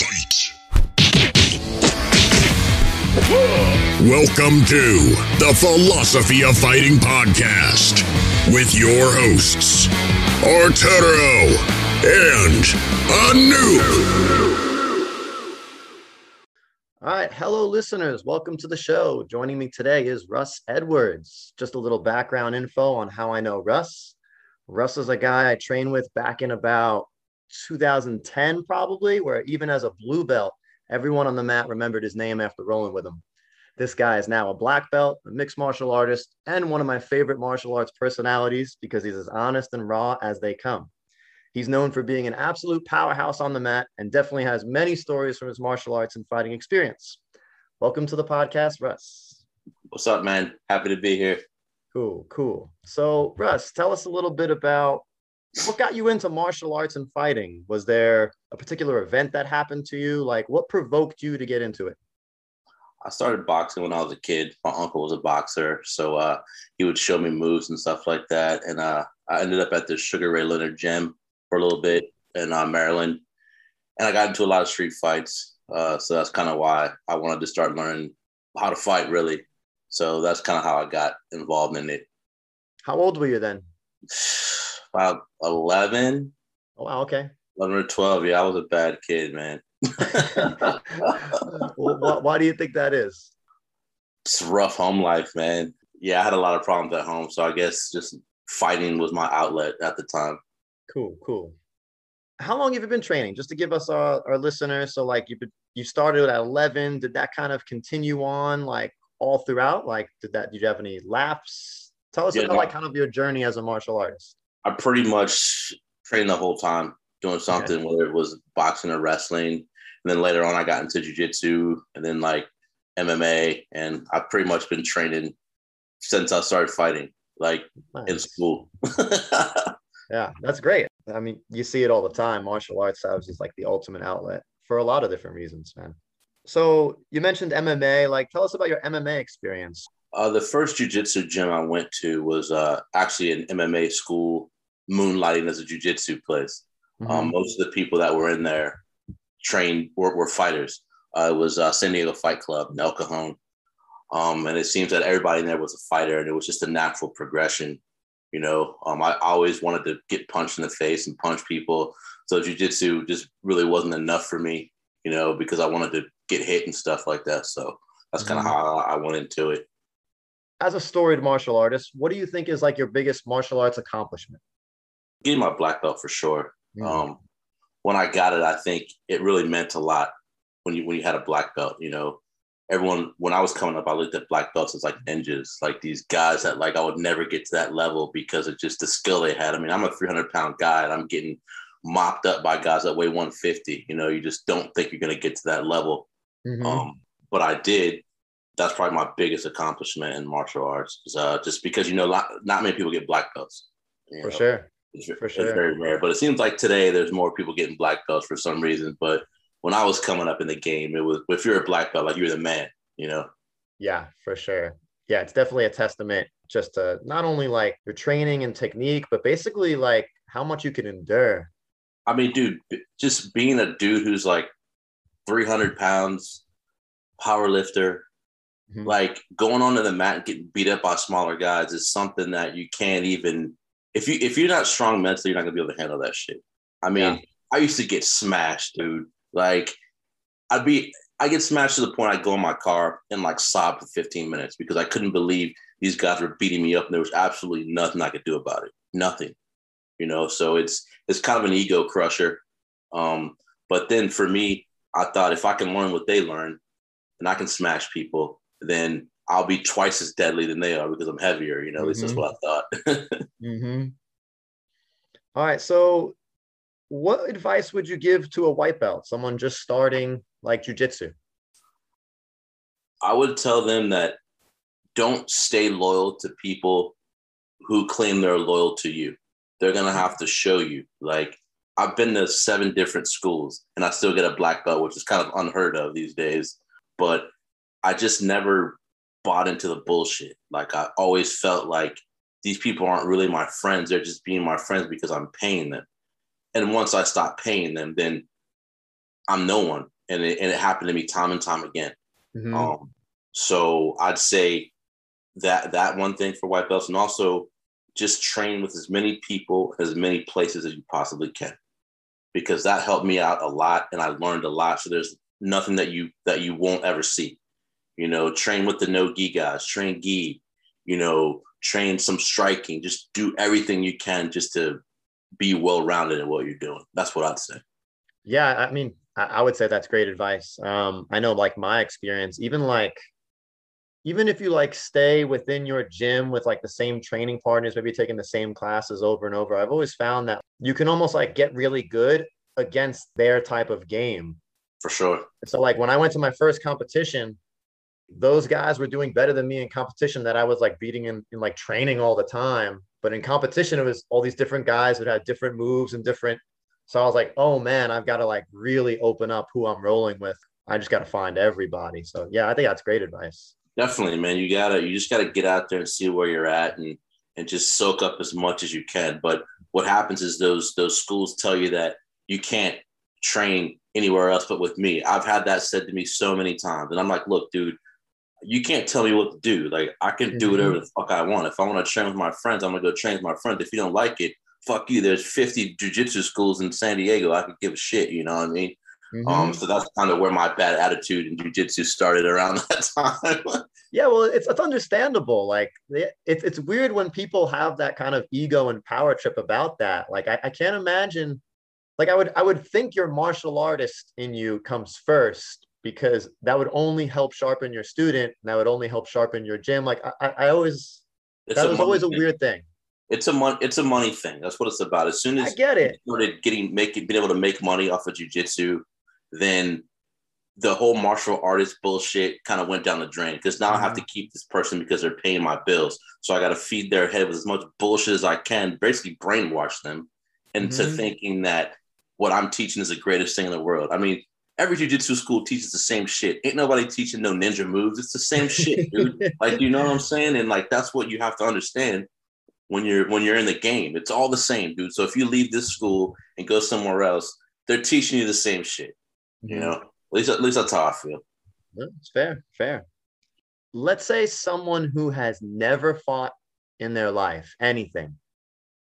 Fight! Welcome to the Philosophy of Fighting Podcast with your hosts, Arturo and Anoop. All right. Hello, listeners. Welcome to the show. Joining me today is Russ Edwards. Just a little background info on how I know Russ. Russ is a guy I trained with back in about 2010, probably, where even as a blue belt, everyone on the mat remembered his name after rolling with him. This guy is now a black belt, a mixed martial artist, and one of my favorite martial arts personalities because he's as honest and raw as they come. He's known for being an absolute powerhouse on the mat and definitely has many stories from his martial arts and fighting experience. Welcome to the podcast, Russ. What's up, man? Happy to be here. Cool, cool. So, Russ, tell us a little bit about what got you into martial arts and fighting? Was there a particular event that happened to you? Like, what provoked you to get into it? I started boxing when I was a kid. My uncle was a boxer, so uh, he would show me moves and stuff like that. And uh, I ended up at the Sugar Ray Leonard gym for a little bit in uh, Maryland, and I got into a lot of street fights. Uh, so that's kind of why I wanted to start learning how to fight, really. So that's kind of how I got involved in it. How old were you then? About 11. Oh, wow. Okay. 11 or 12. Yeah, I was a bad kid, man. well, why, why do you think that is? It's rough home life, man. Yeah, I had a lot of problems at home. So I guess just fighting was my outlet at the time. Cool, cool. How long have you been training? Just to give us our, our listeners. So like you you started at 11. Did that kind of continue on like all throughout? Like did that, did you have any laps? Tell us yeah, about no. like kind of your journey as a martial artist. I pretty much trained the whole time doing something, okay. whether it was boxing or wrestling. And then later on, I got into jujitsu and then like MMA. And I've pretty much been training since I started fighting, like nice. in school. yeah, that's great. I mean, you see it all the time. Martial arts is like the ultimate outlet for a lot of different reasons, man. So you mentioned MMA. Like, tell us about your MMA experience. Uh, the first jujitsu gym I went to was uh, actually an MMA school, moonlighting as a jujitsu place. Mm-hmm. Um, most of the people that were in there trained were, were fighters. Uh, it was uh, San Diego Fight Club, El Cajon. Um, and it seems that everybody in there was a fighter, and it was just a natural progression. You know, um, I always wanted to get punched in the face and punch people. So jujitsu just really wasn't enough for me, you know, because I wanted to get hit and stuff like that. So that's kind of mm-hmm. how I went into it. As a storied martial artist, what do you think is like your biggest martial arts accomplishment? Getting my black belt for sure. Mm-hmm. Um, when I got it, I think it really meant a lot when you when you had a black belt. You know, everyone when I was coming up, I looked at black belts as like ninjas, like these guys that like I would never get to that level because of just the skill they had. I mean, I'm a 300 pound guy and I'm getting mopped up by guys that weigh 150. You know, you just don't think you're gonna get to that level. Mm-hmm. Um, but I did. That's probably my biggest accomplishment in martial arts, Is, uh, just because you know not, not many people get black belts. For know? sure. It's, for sure. It's very rare. But it seems like today there's more people getting black belts for some reason. But when I was coming up in the game, it was if you're a black belt, like you're the man, you know? Yeah, for sure. Yeah, it's definitely a testament just to not only like your training and technique, but basically like how much you can endure. I mean, dude, just being a dude who's like 300 pounds, power lifter, mm-hmm. like going onto the mat and getting beat up by smaller guys is something that you can't even if you if you're not strong mentally, you're not gonna be able to handle that shit. I mean, yeah. I used to get smashed, dude. Like I'd be I get smashed to the point I'd go in my car and like sob for 15 minutes because I couldn't believe these guys were beating me up and there was absolutely nothing I could do about it. Nothing. You know, so it's it's kind of an ego crusher. Um, but then for me, I thought if I can learn what they learn and I can smash people, then I'll be twice as deadly than they are because I'm heavier. You know, at least mm-hmm. that's what I thought. mm-hmm. All right. So, what advice would you give to a white belt, someone just starting like jujitsu? I would tell them that don't stay loyal to people who claim they're loyal to you. They're gonna have to show you. Like I've been to seven different schools and I still get a black belt, which is kind of unheard of these days. But I just never bought into the bullshit. Like I always felt like these people aren't really my friends. They're just being my friends because I'm paying them. And once I stop paying them, then I'm no one, and it, and it happened to me time and time again. Mm-hmm. Um, so I'd say that that one thing for white belts, and also just train with as many people, as many places as you possibly can, because that helped me out a lot, and I learned a lot. So there's nothing that you that you won't ever see. You know, train with the no gi guys, train gi, you know, train some striking, just do everything you can just to be well rounded in what you're doing. That's what I'd say. Yeah, I mean, I would say that's great advice. Um, I know, like my experience, even like, even if you like stay within your gym with like the same training partners, maybe taking the same classes over and over, I've always found that you can almost like get really good against their type of game. For sure. So, like when I went to my first competition, those guys were doing better than me in competition that I was like beating in, in like training all the time. But in competition, it was all these different guys that had different moves and different. So I was like, oh man, I've got to like really open up who I'm rolling with. I just got to find everybody. So yeah, I think that's great advice. Definitely, man. You gotta, you just gotta get out there and see where you're at and and just soak up as much as you can. But what happens is those those schools tell you that you can't train anywhere else but with me. I've had that said to me so many times, and I'm like, look, dude, you can't tell me what to do. Like I can do whatever mm-hmm. the fuck I want. If I want to train with my friends, I'm gonna go train with my friends. If you don't like it, fuck you. There's 50 jujitsu schools in San Diego. I could give a shit. You know what I mean? Mm-hmm. Um, so that's kind of where my bad attitude in jujitsu started around that time. yeah, well, it's it's understandable. Like it's it's weird when people have that kind of ego and power trip about that. Like I, I can't imagine. Like I would I would think your martial artist in you comes first because that would only help sharpen your student. that would only help sharpen your gym. Like I, I always, it's that was always thing. a weird thing. It's a money. It's a money thing. That's what it's about. As soon as I get it, started getting making being able to make money off of jujitsu, then the whole martial artist bullshit kind of went down the drain. Because now mm-hmm. I have to mm-hmm. keep this person because they're paying my bills. So I got to feed their head with as much bullshit as I can, basically brainwash them into mm-hmm. thinking that what I'm teaching is the greatest thing in the world. I mean, every jujitsu school teaches the same shit. Ain't nobody teaching no ninja moves. It's the same shit, dude. like, you know what I'm saying? And like, that's what you have to understand when you're when you're in the game. It's all the same, dude. So if you leave this school and go somewhere else, they're teaching you the same shit. You mm-hmm. know, at least at least that's how I feel. it's fair, fair. Let's say someone who has never fought in their life anything.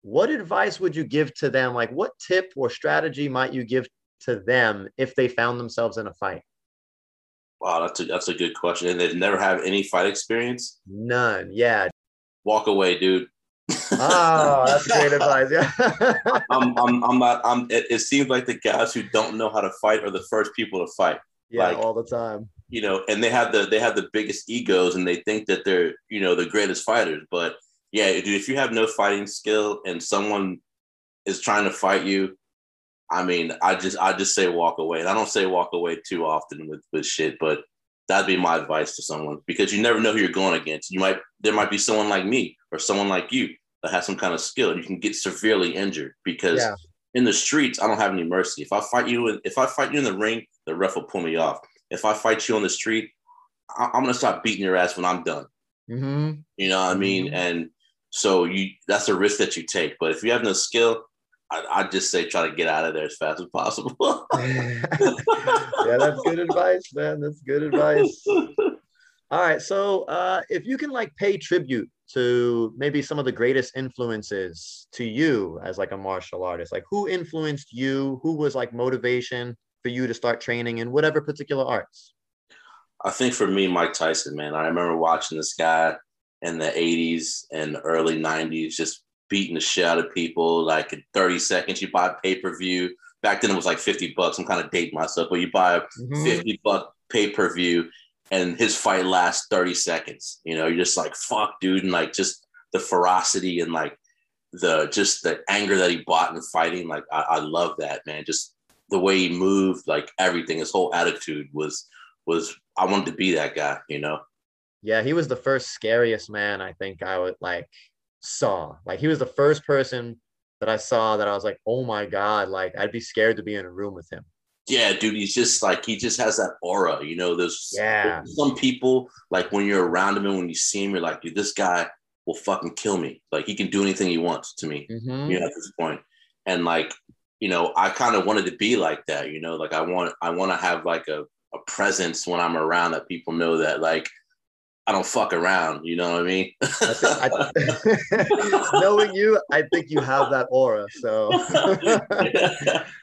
What advice would you give to them? Like, what tip or strategy might you give to them if they found themselves in a fight? Wow, that's a that's a good question. And they've never had any fight experience? None. Yeah. Walk away, dude. oh, that's great advice. Yeah. I'm, I'm, I'm not, I'm, it, it, seems like the guys who don't know how to fight are the first people to fight. Yeah, like, all the time. You know, and they have the, they have the biggest egos and they think that they're, you know, the greatest fighters. But yeah, dude, if you have no fighting skill and someone is trying to fight you, I mean, I just I just say walk away. And I don't say walk away too often with, with shit, but that'd be my advice to someone because you never know who you're going against. You might there might be someone like me or someone like you that has some kind of skill. and You can get severely injured because yeah. in the streets, I don't have any mercy. If I fight you, in, if I fight you in the ring, the ref will pull me off. If I fight you on the street, I, am gonna start beating your ass when I'm done. Mm-hmm. You know what I mean? Mm-hmm. And so you that's a risk that you take. But if you have no skill, I, I'd just say try to get out of there as fast as possible. yeah, that's good advice, man. That's good advice. All right, so uh, if you can like pay tribute to maybe some of the greatest influences to you as like a martial artist, like who influenced you? Who was like motivation for you to start training in whatever particular arts? I think for me, Mike Tyson, man. I remember watching this guy in the 80s and early 90s just beating the shit out of people. Like in 30 seconds, you buy pay per view. Back then it was like 50 bucks. I'm kind of dating myself, but you buy a mm-hmm. 50 buck pay per view and his fight lasts 30 seconds. You know, you're just like, fuck, dude. And like just the ferocity and like the just the anger that he bought in fighting. Like, I, I love that, man. Just the way he moved, like everything, his whole attitude was, was, I wanted to be that guy, you know? Yeah, he was the first scariest man I think I would like saw. Like he was the first person that I saw that I was like, oh my God, like I'd be scared to be in a room with him. Yeah, dude, he's just like he just has that aura, you know. There's yeah some people like when you're around him and when you see him, you're like, dude, this guy will fucking kill me. Like he can do anything he wants to me, mm-hmm. you know, at this point. And like you know, I kind of wanted to be like that, you know, like I want I want to have like a, a presence when I'm around that people know that like I don't fuck around. You know what I mean? I I, knowing you, I think you have that aura. So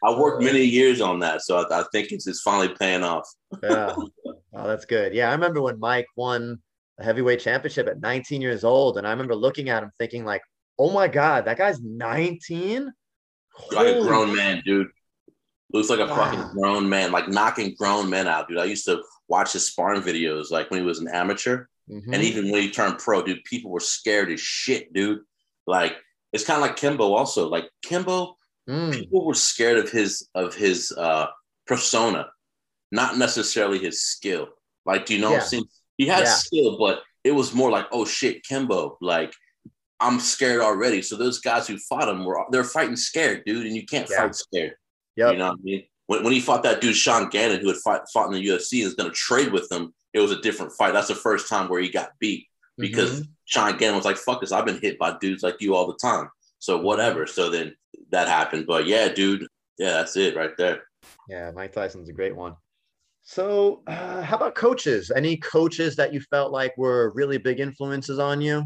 I worked many years on that, so I, I, think it's it's finally paying off. yeah, oh, that's good. Yeah, I remember when Mike won the heavyweight championship at 19 years old, and I remember looking at him thinking like, "Oh my god, that guy's 19." Like a grown man, dude. Looks like a wow. fucking grown man, like knocking grown men out, dude. I used to watch his sparring videos, like when he was an amateur, mm-hmm. and even when he turned pro, dude. People were scared as shit, dude. Like it's kind of like Kimbo, also. Like Kimbo, mm. people were scared of his of his uh persona, not necessarily his skill. Like, do you know yeah. what I'm saying? He had yeah. skill, but it was more like, oh shit, Kimbo, like I'm scared already. So those guys who fought him were they're fighting scared, dude, and you can't yeah. fight scared. Yep. You know what I mean? When, when he fought that dude Sean Gannon, who had fought, fought in the UFC and was going to trade with him, it was a different fight. That's the first time where he got beat because mm-hmm. Sean Gannon was like, "Fuck this! I've been hit by dudes like you all the time." So whatever. So then that happened. But yeah, dude, yeah, that's it right there. Yeah, Mike Tyson's a great one. So, uh, how about coaches? Any coaches that you felt like were really big influences on you?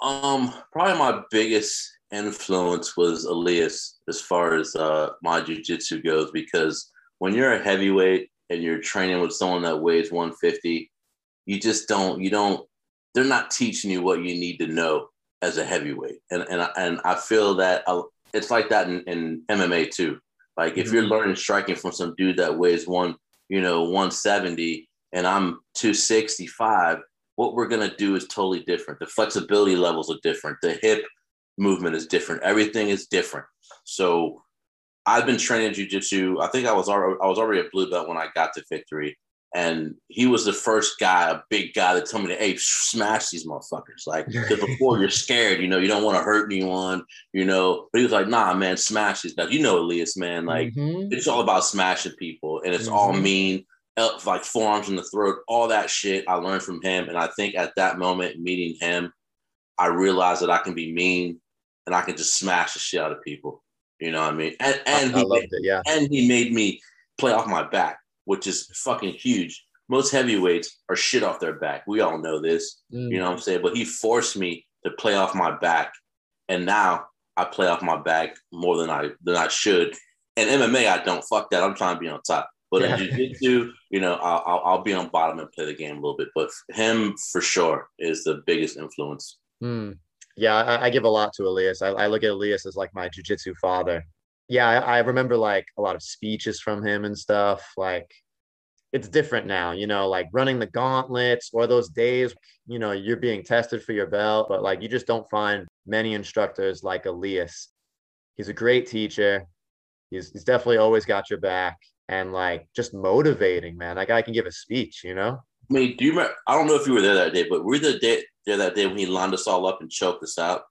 Um, probably my biggest influence was Elias as far as uh, my jujitsu goes, because when you're a heavyweight and you're training with someone that weighs 150, you just don't, you don't, they're not teaching you what you need to know as a heavyweight. And, and, and I feel that uh, it's like that in, in MMA too. Like if mm-hmm. you're learning striking from some dude that weighs one, you know, 170 and I'm 265, what we're to do is totally different. The flexibility levels are different. The hip movement is different. Everything is different. So I've been training jujitsu. I think I was already, I was already a blue belt when I got to victory. And he was the first guy, a big guy that told me to, hey, smash these motherfuckers. Like, before you're scared, you know, you don't want to hurt anyone, you know. But he was like, nah, man, smash these guys. You know, Elias, man, like, mm-hmm. it's all about smashing people and it's mm-hmm. all mean like forearms in the throat, all that shit I learned from him. And I think at that moment, meeting him, I realized that I can be mean and I can just smash the shit out of people. You know what I mean? And and I, he I loved it, yeah. And he made me play off my back, which is fucking huge. Most heavyweights are shit off their back. We all know this. Mm. You know what I'm saying? But he forced me to play off my back. And now I play off my back more than I than I should. And MMA, I don't. Fuck that. I'm trying to be on top. But yeah. in jiu-jitsu, you know, I'll, I'll, I'll, be on bottom and play the game a little bit. But him for sure is the biggest influence. Mm. Yeah, I, I, give a lot to Elias. I, I look at Elias as like my jiu-jitsu father. Yeah, I, I remember like a lot of speeches from him and stuff. Like it's different now, you know, like running the gauntlets or those days, you know, you're being tested for your belt, but like you just don't find many instructors like Elias. He's a great teacher. He's, he's definitely always got your back and like just motivating, man. That guy can give a speech, you know? I mean, do you remember? I don't know if you were there that day, but were you the day, there that day when he lined us all up and choked us out?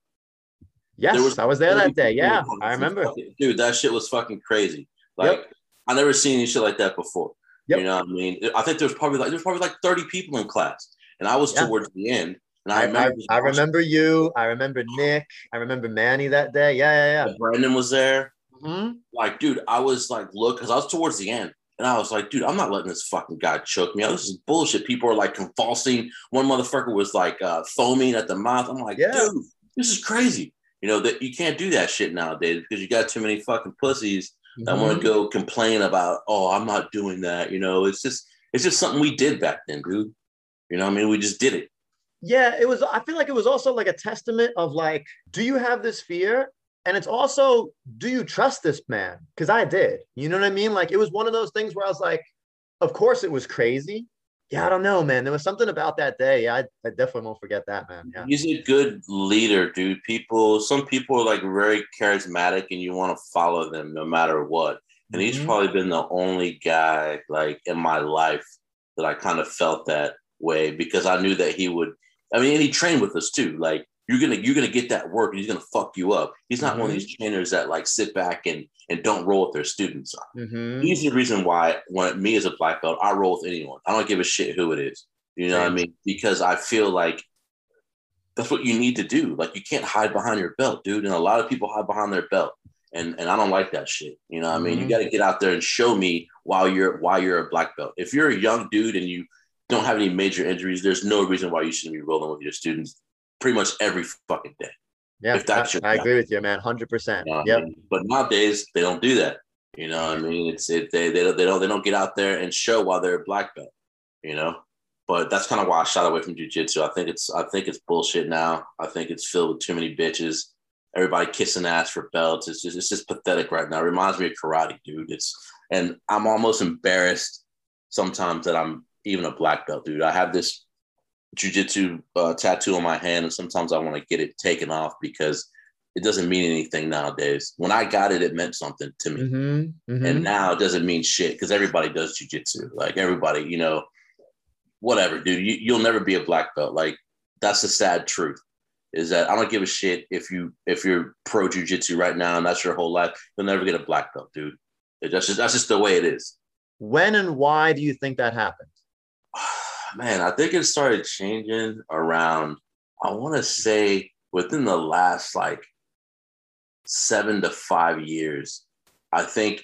Yes, was, I was there that day. Yeah, I remember. Dude, that shit was fucking crazy. Like, yep. I never seen any shit like that before. Yep. You know what I mean? I think there's probably like there's probably like 30 people in class, and I was yeah. towards the end. And I, I remember, I, I remember you. I remember Nick. I remember Manny that day. Yeah, yeah, yeah. Brandon was there. Mm-hmm. Like, dude, I was like, look, because I was towards the end. And I was like, dude, I'm not letting this fucking guy choke me out. This is bullshit. People are like convulsing. One motherfucker was like uh, foaming at the mouth. I'm like, yeah. dude, this is crazy. You know, that you can't do that shit nowadays because you got too many fucking pussies mm-hmm. that want to go complain about, oh, I'm not doing that. You know, it's just it's just something we did back then, dude. You know, I mean, we just did it. Yeah, it was. I feel like it was also like a testament of like, do you have this fear? And it's also, do you trust this man? Because I did. You know what I mean? Like it was one of those things where I was like, of course it was crazy. Yeah, I don't know, man. There was something about that day. Yeah, I, I definitely won't forget that, man. Yeah. He's a good leader, dude. People, some people are like very charismatic and you want to follow them no matter what. And he's mm-hmm. probably been the only guy like in my life that I kind of felt that way because I knew that he would. I mean, and he trained with us too. Like you're gonna you're gonna get that work and he's gonna fuck you up. He's not mm-hmm. one of these trainers that like sit back and and don't roll with their students. Mm-hmm. He's the reason why when me as a black belt, I roll with anyone. I don't give a shit who it is. You know what I mean? Because I feel like that's what you need to do. Like you can't hide behind your belt, dude. And a lot of people hide behind their belt. And and I don't like that shit. You know what I mean? You got to get out there and show me why you're why you're a black belt. If you're a young dude and you don't have any major injuries, there's no reason why you shouldn't be rolling with your students pretty much every fucking day. Yeah, If that's your I, I agree with you, man. Hundred percent. You know Yep. I mean? But nowadays they don't do that. You know what I mean? It's it, they they don't they don't they don't get out there and show why they're a black belt. You know. But that's kind of why I shot away from jujitsu. I think it's I think it's bullshit now. I think it's filled with too many bitches. Everybody kissing ass for belts. It's just it's just pathetic right now. It reminds me of karate, dude. It's and I'm almost embarrassed sometimes that I'm even a black belt, dude. I have this jujitsu uh, tattoo on my hand, and sometimes I want to get it taken off because it doesn't mean anything nowadays. When I got it, it meant something to me, Mhm, mhm. and now it doesn't mean shit because everybody does jujitsu. Like everybody, you know, whatever, dude. You, you'll never be a black belt. Like that's the sad truth. Is that I don't give a shit if you if you're pro jujitsu right now and that's your whole life, you'll never get a black belt, dude. It- That's just that's just the way it is. when and why do you think that happened? man, I think it started changing around, I want to say within the last like seven to five years. I think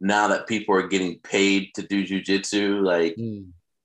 now that people are getting paid to do jujitsu, like,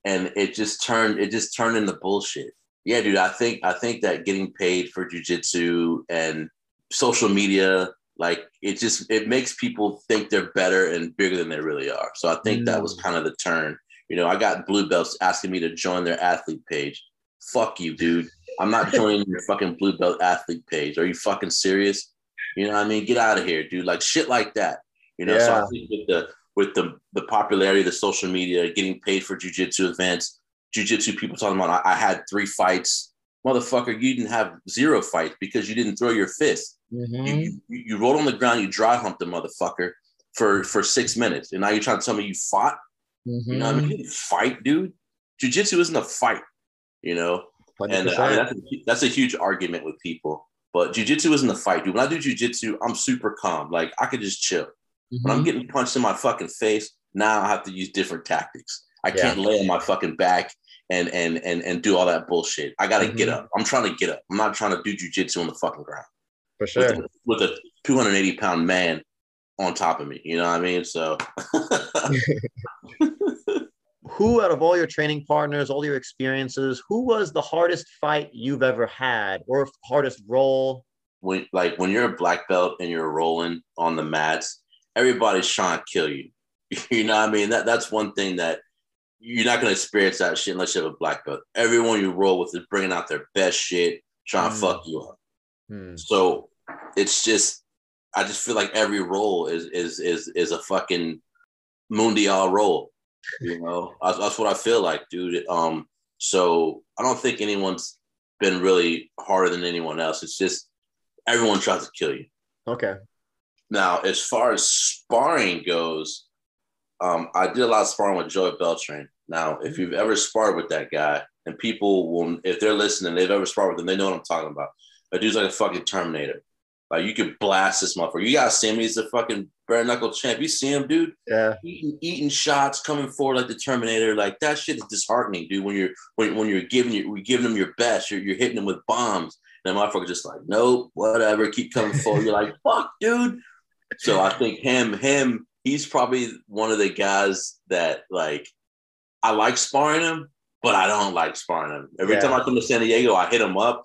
and it just turned, it just turned into bullshit. Yeah, dude, I think, I think that getting paid for jujitsu and social media, like it just, it makes people think they're better and bigger than they really are. So I think that was Mm. kind of the turn. You know, I got blue belts asking me to join their athlete page. Fuck you, dude. I'm not joining your fucking blue belt athlete page. Are you fucking serious? You know what I mean? Get out of here, dude. Like shit like that. You know, so I think with the with the the popularity of the social media, getting paid for jujitsu events, jujitsu people talking about I, I had three fights. Motherfucker, you didn't have zero fights because you didn't throw your fist. Mhm. You, you you rolled on the ground, you dry humped the motherfucker for for six minutes, and now you're trying to tell me you fought. You know, what I mean, you didn't fight, dude. Jiu-jitsu isn't a fight, you know. And uh, I mean, that's, a, that's a huge argument with people. But jiu-jitsu isn't a fight, dude. When I do jiu-jitsu, I'm super calm. Like I could just chill. When I'm Mhm. getting punched in my fucking face, now I have to use different tactics. I Yeah. can't lay on my fucking back and and and and do all that bullshit. I gotta get Mhm. up. I'm trying to get up. I'm not trying to do jiu-jitsu on the fucking ground for with, sure. a, with a 280 pound man on top of me. You know what I mean? So Who out of all your training partners, all your experiences, who was the hardest fight you've ever had or hardest roll? when like when you're a black belt and you're rolling on the mats, everybody's trying to kill you. You know what I mean? That that's one thing that you're not gonna experience that shit unless you have a black belt. Everyone you roll with is bringing out their best shit, trying Mm. to fuck you up. Hmm. So it's just, I just feel like every roll is is is is a fucking mundial roll. You know, that's, that's what I feel like, dude. Um, so I don't think anyone's been really harder than anyone else. It's just everyone tries to kill you. Okay. Now, as far as sparring goes, um, I did a lot of sparring with Joey Beltran. Now, if you've ever sparred with that guy, and people will, if they're listening, they've ever sparred with him, they know what I'm talking about. That dude's like a fucking Terminator. Like you could blast this motherfucker. You got Sammy's see him. He's a fucking bare knuckle champ. You see him, dude, Yeah. eating, eating shots, coming forward like the Terminator. Like that shit is disheartening, dude. When you're when, when you're giving you giving them your best, you're, you're hitting them with bombs. And the motherfucker just like, nope, whatever, keep coming forward. You're like, fuck, dude. So I think him, him, he's probably one of the guys that like I like sparring him, but I don't like sparring him. Every Yeah. time I come to San Diego, I hit him up.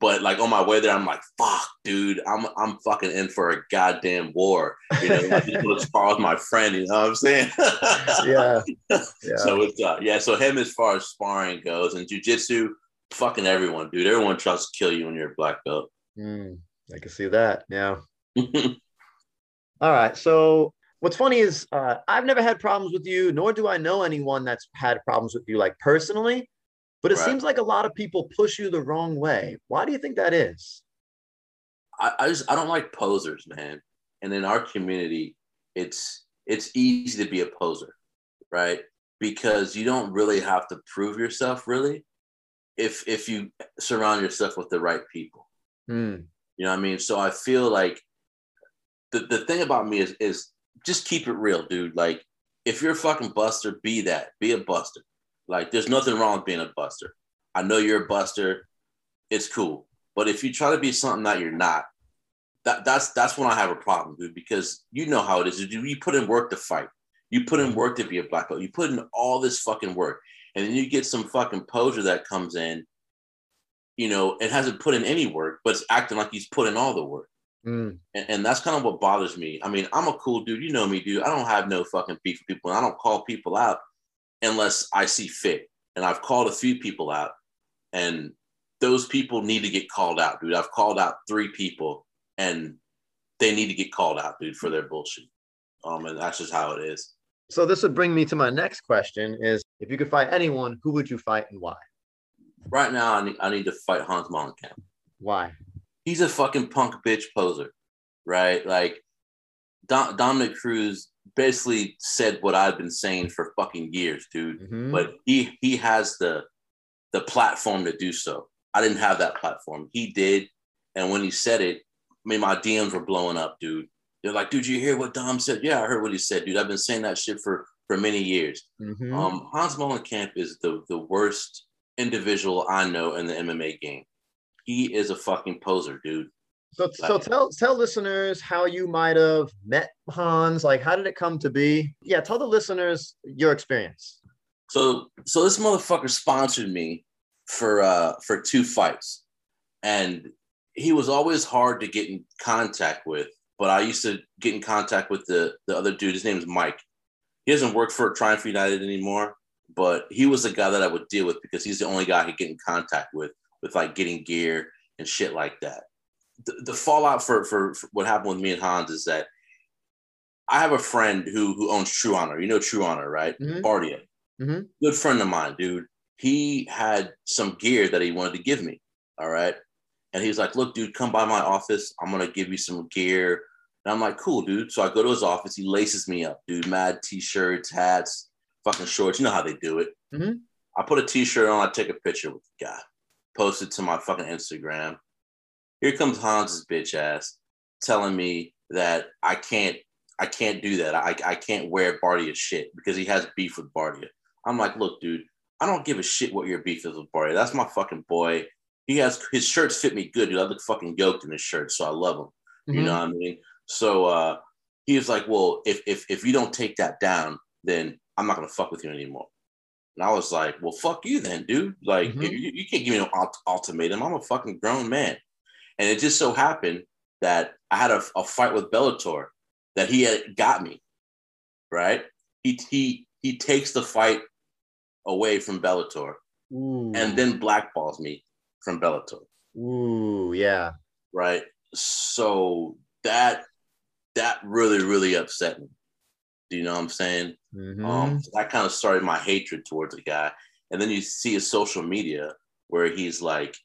But like on my way there, I'm like, fuck, dude, I'm I'm fucking in for a goddamn war. You know, I just want to spar with my friend, you know what I'm saying? Yeah. Yeah. So it's uh, yeah. So him as far as sparring goes and jujitsu, fucking everyone, dude. Everyone tries to kill you when you're a black belt. Hmm. I can see that. Yeah. All right. So what's funny is uh, I've never had problems with you, nor do I know anyone that's had problems with you, like personally. But it Right. seems like a lot of people push you the wrong way. Why do you think that is? I, I just I don't like posers, man. And in our community, it's it's easy to be a poser, right? Because you don't really have to prove yourself really if if you surround yourself with the right people. Hmm. You know what I mean? So I feel like the, the thing about me is is just keep it real, dude. Like if you're a fucking buster, be that. Be a buster. Like there's nothing wrong with being a buster. I know you're a buster. It's cool. But if you try to be something that you're not, that that's that's when I have a problem, dude. Because you know how it is. You put in work to fight. You put in work to be a black belt. You put in all this fucking work, and then you get some fucking poser that comes in, you know, and hasn't put in any work, but it's acting like he's put in all the work. Mm. And, and, that's kind of what bothers me. I mean, I'm a cool dude. You know me, dude. I don't have no fucking beef with people. And I don't call people out unless I see fit. And I've called a few people out, and those people need to get called out, dude. I've called out three people, and they need to get called out, dude, for their bullshit. Um, and that's just how it is. So this would bring me to my next question: Is if you could fight anyone, who would you fight and why? Right now, I need, I need to fight Hans Molenkamp. Why? He's a fucking punk bitch poser, right? Like Dom, Dominick Cruz basically said what I've been saying for fucking years, dude. Mm-hmm. But he he has the the platform to do so. I didn't have that platform. He did, and when he said it, I mean, my DMs were blowing up, dude. They're like, dude, you hear what Dom said? Yeah, I heard what he said, dude. I've been saying that shit for for many years. Mm-hmm. Um, Hans Molenkamp is the the worst individual I know in the MMA game. He is a fucking poser, dude. So, so tell tell listeners how you might have met Hans. Like, how did it come to be? Yeah, tell the listeners your experience. So, so this motherfucker sponsored me for uh for two fights, and he was always hard to get in contact with. But I used to get in contact with the the other dude. His name is Mike. He doesn't work for Triumph United anymore, but he was the guy that I would deal with because he's the only guy I could get in contact with with like getting gear and shit like that. The, the fallout for, for, for what happened with me and Hans is that I have a friend who who owns True Honor. You know True Honor, right? mm hmm Bardia. Mm-hmm. Good friend of mine, dude. He had some gear that he wanted to give me. All right. And he's like, look, dude, come by my office. I'm gonna give you some gear. And I'm like, cool, dude. So I go to his office. He laces me up, dude. Mad t-shirts, hats, fucking shorts. You know how they do it. Mm-hmm. I put a t-shirt on. I take a picture with the guy, post it to my fucking Instagram. Here comes Hans's bitch ass telling me that I can't, I can't do that. I, I can't wear Bardia shit because he has beef with Bardia. I'm like, look, dude, I don't give a shit what your beef is with Bardia. That's my fucking boy. He has his shirts fit me good, dude. I look fucking yoked in his shirt, so I love him. Mm-hmm. You know what I mean? So uh, he was like, well, if if if you don't take that down, then I'm not gonna fuck with you anymore. And I was like, well, fuck you then, dude. Like, mm-hmm. you, you, can't give me no ult- ultimatum. I'm a fucking grown man. And it just so happened that I had a, a fight with Bellator that he had got me, right? He, he, he takes the fight away from Bellator Ooh. and then blackballs me from Bellator. Ooh, yeah. Right. So that that really, really upset me. Do you know what I'm saying? Mm-hmm. Um, that kind of started my hatred towards the guy. And then you see his social media where he's like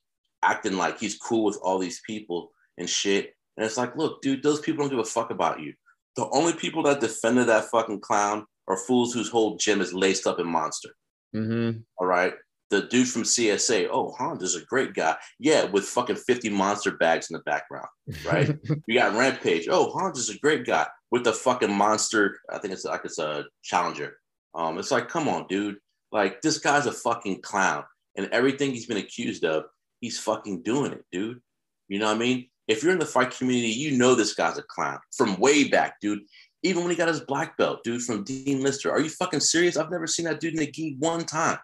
acting like he's cool with all these people and shit. And it's like, look, dude, those people don't give a fuck about you. The only people that defended that fucking clown are fools whose whole gym is laced up in monster. Mm-hmm. All right the dude from CSA, oh, Hans's a great guy. Yeah, with fucking 50 monster bags in the background, right? you got Rampage. Oh, Hans's a great guy with the fucking monster. I think it's like it's a challenger. Um, it's like, come on, dude. Like this guy's a fucking clown. And everything he's been accused of, he's fucking doing it, dude. You know what I mean? If you're in the fight community, you know this guy's a clown from way back, dude. Even when he got his black belt, dude, from Dean Lister. Are you fucking serious? I've never seen that dude in the gi one time.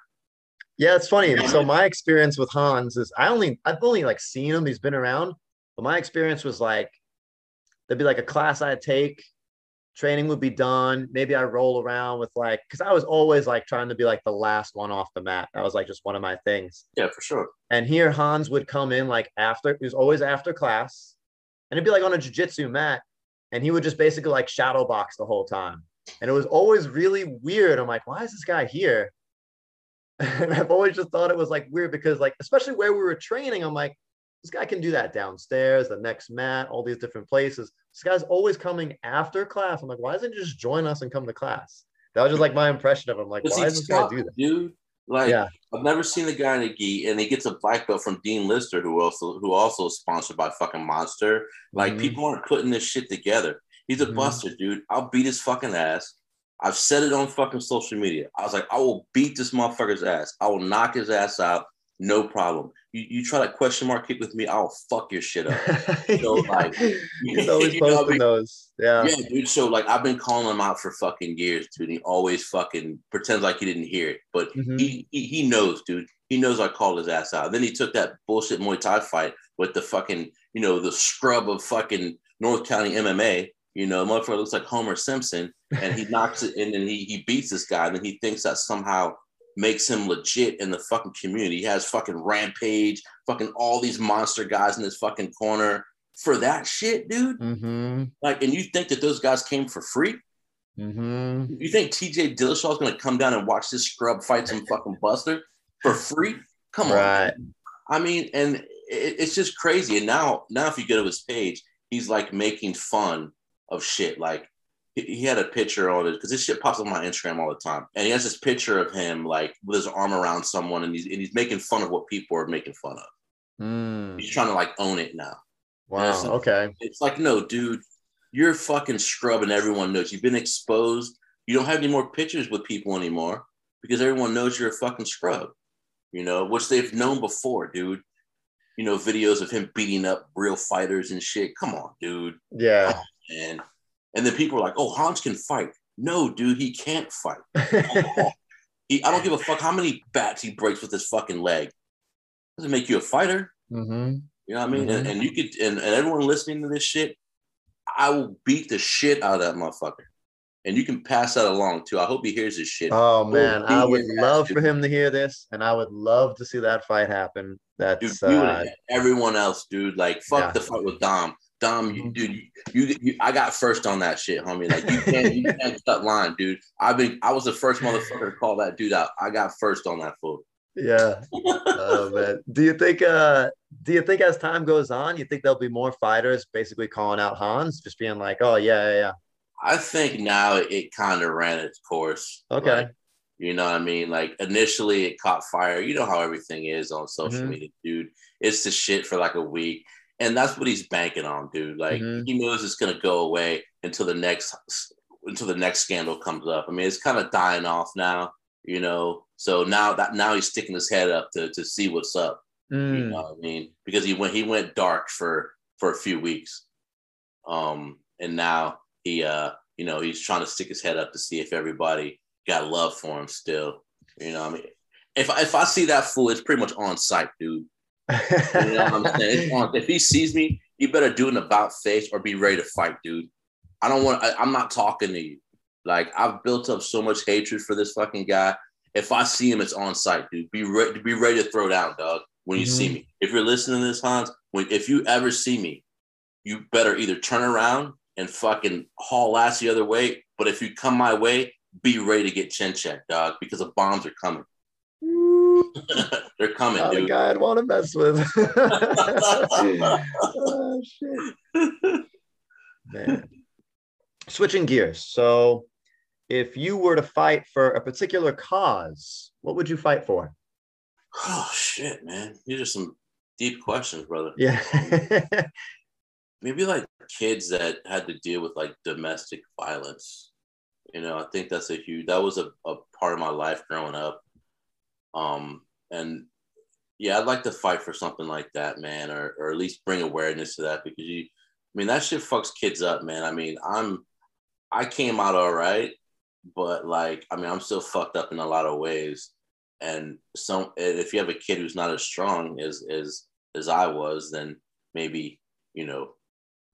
Yeah, it's funny. So my experience with Hans is I only I've only like seen him. He's been around, but my experience was like there'd be like a class I'd take, training would be done. Maybe I roll around with like because I was always like trying to be like the last one off the mat. That was like just one of my things. Yeah, for sure. And here Hans would come in like after it was always after class, and it'd be like on a jujitsu mat, and he would just basically like shadow box the whole time. And it was always really weird. I'm like, why is this guy here? And I've always just thought it was like weird because, like, especially where we were training, I'm like, this guy can do that downstairs, the next mat, all these different places. This guy's always coming after class. I'm like, why doesn't he just join us and come to class? That was just like my impression of him. Like, why does this guy do that? Dude, like, yeah. I've never seen the guy in a gi, and he gets a black belt from Dean Lister, who also who also is sponsored by fucking Monster. Like, mm-hmm. people aren't putting this shit together. He's a mm-hmm. buster, dude. I'll beat his fucking ass. I've said it on fucking social media. I was like, I will beat this motherfucker's ass. I will knock his ass out. no problem. You, you try to question mark kick with me, I'll fuck your shit up. So Yeah. like, He's always you know what I mean? those. Yeah. Yeah, dude. So like, I've been calling him out for fucking years, dude. He always fucking pretends like he didn't hear it, but Mhm. he, he he knows, dude. He knows I called his ass out. Then he took that bullshit Muay Thai fight with the fucking, you know, the scrub of fucking North County MMA. You know, motherfucker looks like Homer Simpson, and he knocks it in, and he he beats this guy, and then he thinks that somehow makes him legit in the fucking community. He has fucking Rampage, fucking all these monster guys in his fucking corner for that shit, dude. Mm-hmm. Like, and you think that those guys came for free? Mm-hmm. You think TJ Dillashaw is gonna come down and watch this scrub fight some fucking buster for free? Come on. Right. I mean, and it, it's just crazy. And now, now if you go to his page, he's like making fun of shit. Like he, he had a picture on it because this shit pops up on my Instagram all the time, and he has this picture of him like with his arm around someone, and he's and he's making fun of what people are making fun of. Mm. He's trying to like own it now. Wow. so- Okay. It's like, no, dude, you're fucking scrub and everyone knows. You've been exposed. You don't have any more pictures with people anymore because everyone knows you're a fucking scrub, you know, which they've known before, dude. You know, videos of him beating up real fighters and shit. Come on, dude. Yeah. And and then people are like, oh, Hans can fight. No, dude, he can't fight. He, I don't give a fuck how many bats he breaks with his fucking leg. Doesn't make you a fighter. mm-hmm. You know what I mean? And, and you could, and, and everyone listening to this shit, I will beat the shit out of that motherfucker. And you can pass that along too. I hope he hears this shit. Oh man, I would love for him to hear this, and I would love to see that fight happen. That's you uh, everyone else, dude. Like, fuck Yeah. the fight with Dom. Dom, you, Mhm. dude, you, you, I got first on that shit, homie. Like, you can't, you can't cut line, dude. I've been, I was the first motherfucker to call that dude out. I got first on that fool. yeah. Oh man, do you think? Uh, do you think as time goes on, you think there'll be more fighters basically calling out Hans, just being like, "Oh yeah, yeah, yeah." I think now it, kind of ran its course. Okay. Like, you know what I mean? Like initially it caught fire. You know how everything is on social Mhm. media, dude. It's the shit for like a week. And that's what he's banking on, dude. Like Mhm. he knows it's gonna go away until the next until the next scandal comes up. I mean, it's kind of dying off now, you know. So now that now he's sticking his head up to to see what's up. You Mm, know what I mean? Because he went he went dark for for a few weeks. Um, and now he uh, you know, he's trying to stick his head up to see if everybody got love for him still. You know what I mean? If if I see that fool, it's pretty much on sight, dude. You know what I'm saying? On- if he sees me, you better do an about face or be ready to fight, dude. I don't want I, I'm not talking to you. Like I've built up so much hatred for this fucking guy. If I see him, it's on sight, dude. Be ready, be ready to throw down, dog. When you see mm-hmm. me, if you're listening to this, Hans, when if you ever see me, you better either turn around and fucking haul ass the other way. But if you come my way, be ready to get chin checked, dog, because the bombs are coming. They're coming, Not a dude. guy I'd want to mess with. oh, shit. Man. Switching gears. So, if you were to fight for a particular cause, what would you fight for? Oh shit, man. These are some deep questions, brother. Yeah. Maybe like kids that had to deal with like domestic violence. You know, I think that's a huge that was a, a part of my life growing up. Um and yeah, I'd like to fight for something like that, man, or or at least bring awareness to that because you I mean that shit fucks kids up, man. I mean, I'm I came out all right, but like I mean I'm still fucked up in a lot of ways. And some if you have a kid who's not as strong as as as I was, then maybe, you know,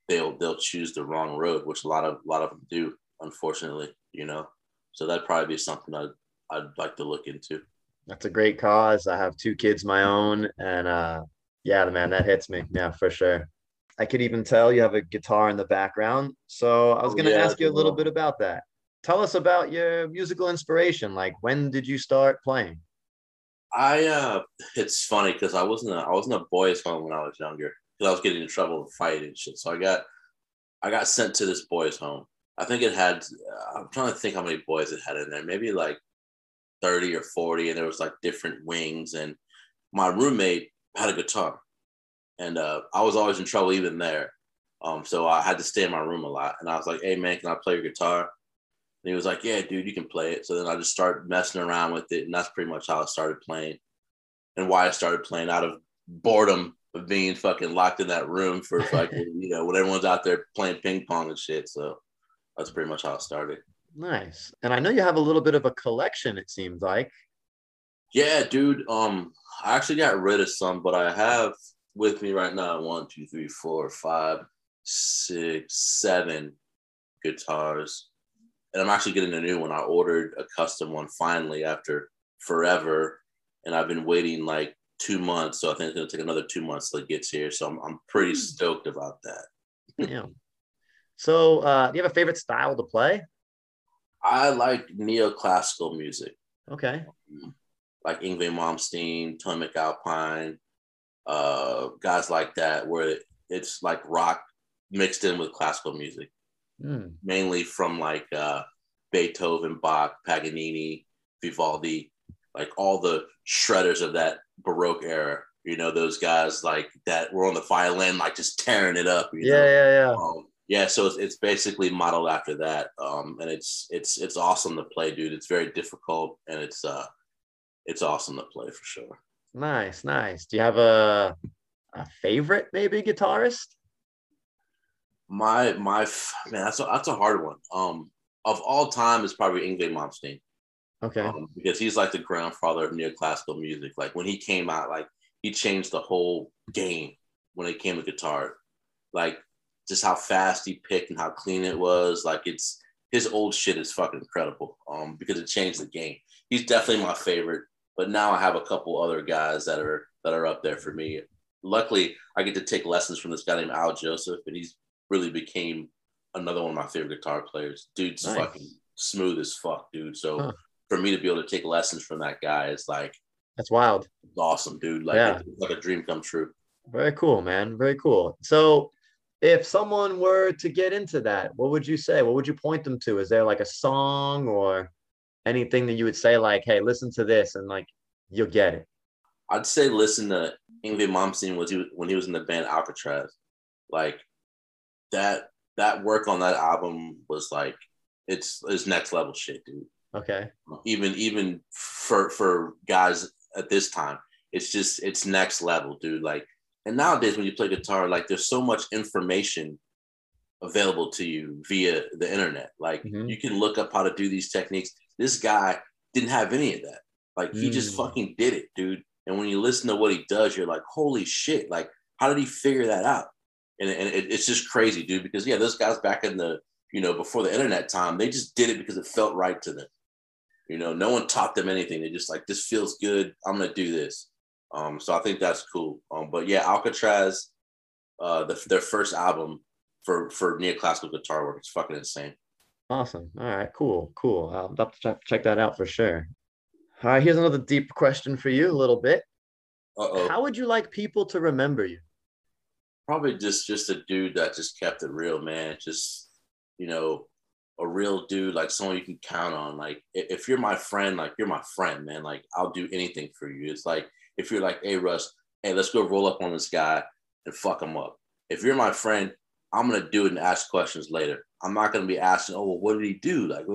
they'll they'll choose the wrong road, which a lot of a lot of them do, unfortunately, you know. So that'd probably be something I'd I'd like to look into. That's a great cause. I have two kids my own, and uh, yeah, the man, that hits me. Yeah, for sure. I could even tell you have a guitar in the background. So I was Oh, going to yeah, ask you a little bit about that. Tell us about your musical inspiration. Like, when did you start playing? I uh it's funny because I wasn't a, I wasn't a boys home when I was younger because I was getting in trouble and fight and shit. So I got I got sent to this boys home. I think it had I'm trying to think how many boys it had in there. Maybe like 30 or 40 and there was like different wings and my roommate had a guitar. And uh I was always in trouble even there. Um so I had to stay in my room a lot and I was like, "Hey man, can I play your guitar?" And he was like, "Yeah, dude, you can play it." So then I just started messing around with it, and that's pretty much how I started playing. and why I started playing out of boredom of being fucking locked in that room for fucking, you know, when everyone's out there playing ping pong and shit. So that's pretty much how it started. Nice. And I know you have a little bit of a collection, it seems like. Yeah, dude. Um, I actually got rid of some, but I have with me right now one, two, three, four, five, six, seven guitars. And I'm actually getting a new one. I ordered a custom one finally after forever. And I've been waiting like two months. So I think it's gonna take another two months till it gets here. So I'm I'm pretty hmm. stoked about that. yeah. So uh do you have a favorite style to play? I like neoclassical music. Okay. Like Yngwie Malmsteen, Tony MacAlpine, uh, guys like that, where it's like rock mixed in with classical music, mm. mainly from like uh, Beethoven, Bach, Paganini, Vivaldi, like all the shredders of that Baroque era. You know, those guys like that were on the violin, like just tearing it up. yeah, know? yeah, yeah. Um, yeah, so it's, it's basically modeled after that, um, and it's it's it's awesome to play, dude. It's very difficult, and it's uh, it's awesome to play for sure. Nice, nice. Do you have a a favorite maybe guitarist? My my man, that's a that's a hard one. Um, of all time is probably Yngwie Malmsteen. Okay. Um, because he's like the grandfather of neoclassical music. Like when he came out, like he changed the whole game when it came to guitar. Like just how fast he picked and how clean it was. Like it's his old shit is fucking incredible. Um, because it changed the game. He's definitely my favorite. But now I have a couple other guys that are that are up there for me. Luckily, I get to take lessons from this guy named Al Joseph, and he's really became another one of my favorite guitar players. Dude's nice. fucking smooth as fuck, dude. So huh. for me to be able to take lessons from that guy is like that's wild. awesome, dude. Like yeah. it's like a dream come true. Very cool, man. Very cool. So if someone were to get into that, what would you say? What would you point them to? Is there like a song or anything that you would say like, hey, listen to this and like you'll get it? I'd say listen to Yngwie Malmsteen was he, when he was in the band Alcatraz. Like that that work on that album was like it's it's next level shit, dude. Okay. Even even for for guys at this time, it's just it's next level, dude. Like and nowadays when you play guitar, like there's so much information available to you via the internet. Like mm-hmm. you can look up how to do these techniques. This guy didn't have any of that. Like he mm. just fucking did it, dude. And when you listen to what he does, you're like, holy shit! Like, how did he figure that out? And, and it, it's just crazy, dude. Because yeah, those guys back in the you know before the internet time, they just did it because it felt right to them. You know, no one taught them anything. They just like this feels good. I'm gonna do this. Um, so I think that's cool. Um, but yeah, Alcatraz, uh, the, their first album for for neoclassical guitar work, it's fucking insane. Awesome. All right, cool, cool. I'll have to check, check that out for sure. All right, here's another deep question for you, a little bit. Uh-oh. How would you like people to remember you? Probably just just a dude that just kept it real, man. Just you know, a real dude, like someone you can count on. Like if you're my friend, like you're my friend, man. Like I'll do anything for you. It's like if you're like, hey Russ, hey, let's go roll up on this guy and fuck him up. If you're my friend, I'm gonna do it and ask questions later. I'm not gonna be asking, oh well, what did he do? Like,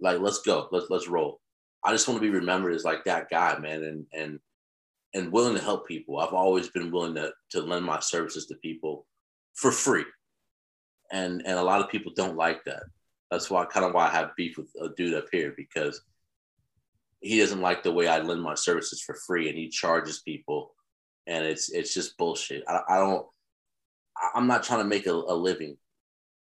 like let's go, let's let's roll. I just want to be remembered as like that guy, man, and and and willing to help people. I've always been willing to to lend my services to people for free, and and a lot of people don't like that. That's why kind of why I have beef with a dude up here because he doesn't like the way I lend my services for free, and he charges people, and it's it's just bullshit. I, I don't. I'm not trying to make a, a living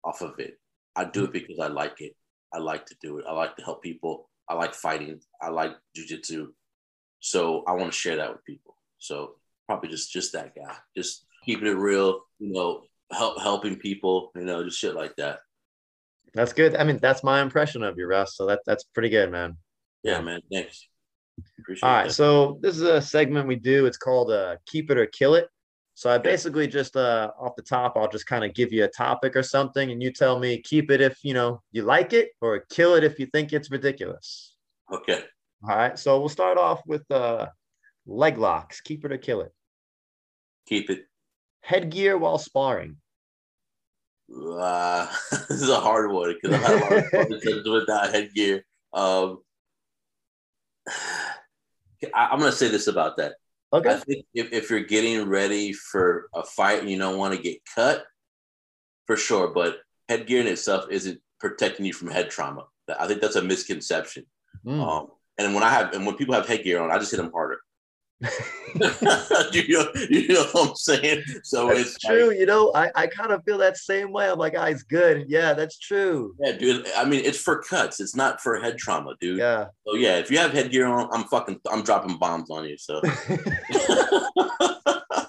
off of it. I do it because I like it. I like to do it. I like to help people. I like fighting. I like jujitsu. So I want to share that with people. So probably just just that guy. Just keeping it real, you know, help helping people, you know, just shit like that. That's good. I mean, that's my impression of you, Russ. So that that's pretty good, man. Yeah, man. Thanks. Appreciate All right. That. So this is a segment we do. It's called uh, Keep It or Kill It. So I basically just uh, off the top, I'll just kind of give you a topic or something, and you tell me keep it if you know you like it, or kill it if you think it's ridiculous. Okay. All right. So we'll start off with uh, leg locks. Keep it or kill it. Keep it. Headgear while sparring. Uh, this is a hard one because I've had a lot of fun with that headgear. Um, I, am going to say this about that. Okay. I think if, if you're getting ready for a fight and you don't want to get cut, for sure. But headgear in itself isn't protecting you from head trauma. I think that's a misconception. Mm. Um, and when I have and when people have headgear on, I just hit them harder. you, know, you know what I'm saying? So that's it's true. like- you know, I, I kind of feel that same way. I'm like, ah, he's good. Yeah, that's true. yeah, dude. I mean, it's for cuts. It's not for head trauma, dude. Yeah. So yeah, if you have headgear on, I'm fucking, I'm dropping bombs on you. So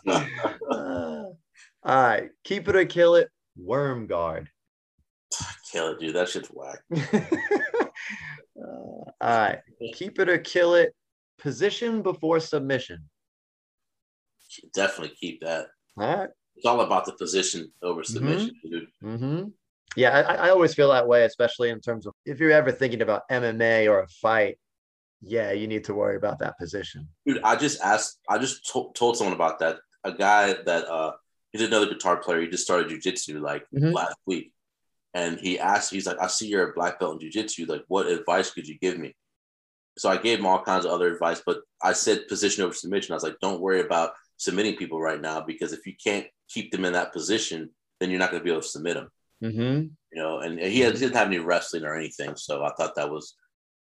all right. Keep it or kill it. Worm guard. kill it, dude. That shit's whack. Uh, all right. Keep it or kill it. Position before submission. Definitely keep that. All right. It's all about the position over submission, dude. Mm-hmm. Yeah, I, I always feel that way, especially in terms of if you're ever thinking about MMA or a fight. Yeah, you need to worry about that position. Dude, I just asked, I just to- told someone about that. A guy that uh, he's another guitar player. He just started jujitsu like Mhm. last week, and he asked, he's like, "I see you're a black belt in jujitsu. Like, what advice could you give me?" So I gave him all kinds of other advice, but I said position over submission. I was like, "Don't worry about submitting people right now because if you can't keep them in that position, then you're not going to be able to submit them." Mm-hmm. You know, and, he, had, he didn't have any wrestling or anything, so I thought that was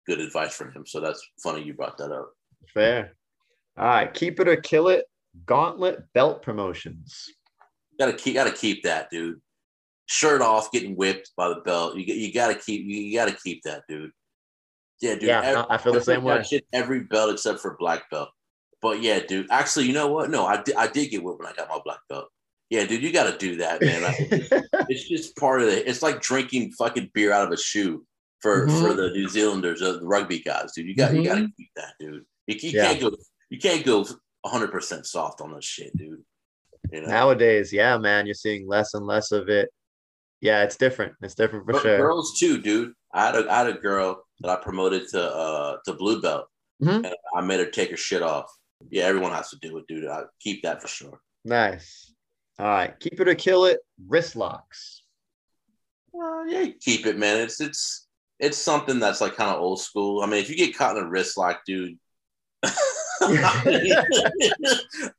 good advice from him. So that's funny you brought that up. Fair. All right. Keep it or kill it. Gauntlet belt promotions. gotta keep gotta keep that, dude. Shirt off, getting whipped by the belt. You you gotta keep you, you gotta keep that, dude. Yeah, dude. Yeah, every- I feel the same way. Shit, every belt except for black belt. But yeah, dude. Actually, you know what? No, I did. I did get whipped when I got my black belt. Yeah, dude. You gotta do that, man. Like, it's just part of it. It's like drinking fucking beer out of a shoe for Mhm. for the New Zealanders, uh, the rugby guys, dude. You got you gotta keep that, dude. You, you Yeah. can't go. You can't go 100 percent soft on this shit, dude. You know. Nowadays, yeah, man, you're seeing less and less of it. Yeah, it's different. It's different for But sure. Girls too, dude. I had a I had a girl that I promoted to uh to blue belt, Mhm. and I made her take her shit off. Yeah, everyone has to do it, dude. I keep that for sure. Nice. All right. Keep it or kill it. Wrist locks. Well, yeah, keep it, man. It's it's it's something that's like kind of old school. I mean, if you get caught in a wrist lock, dude.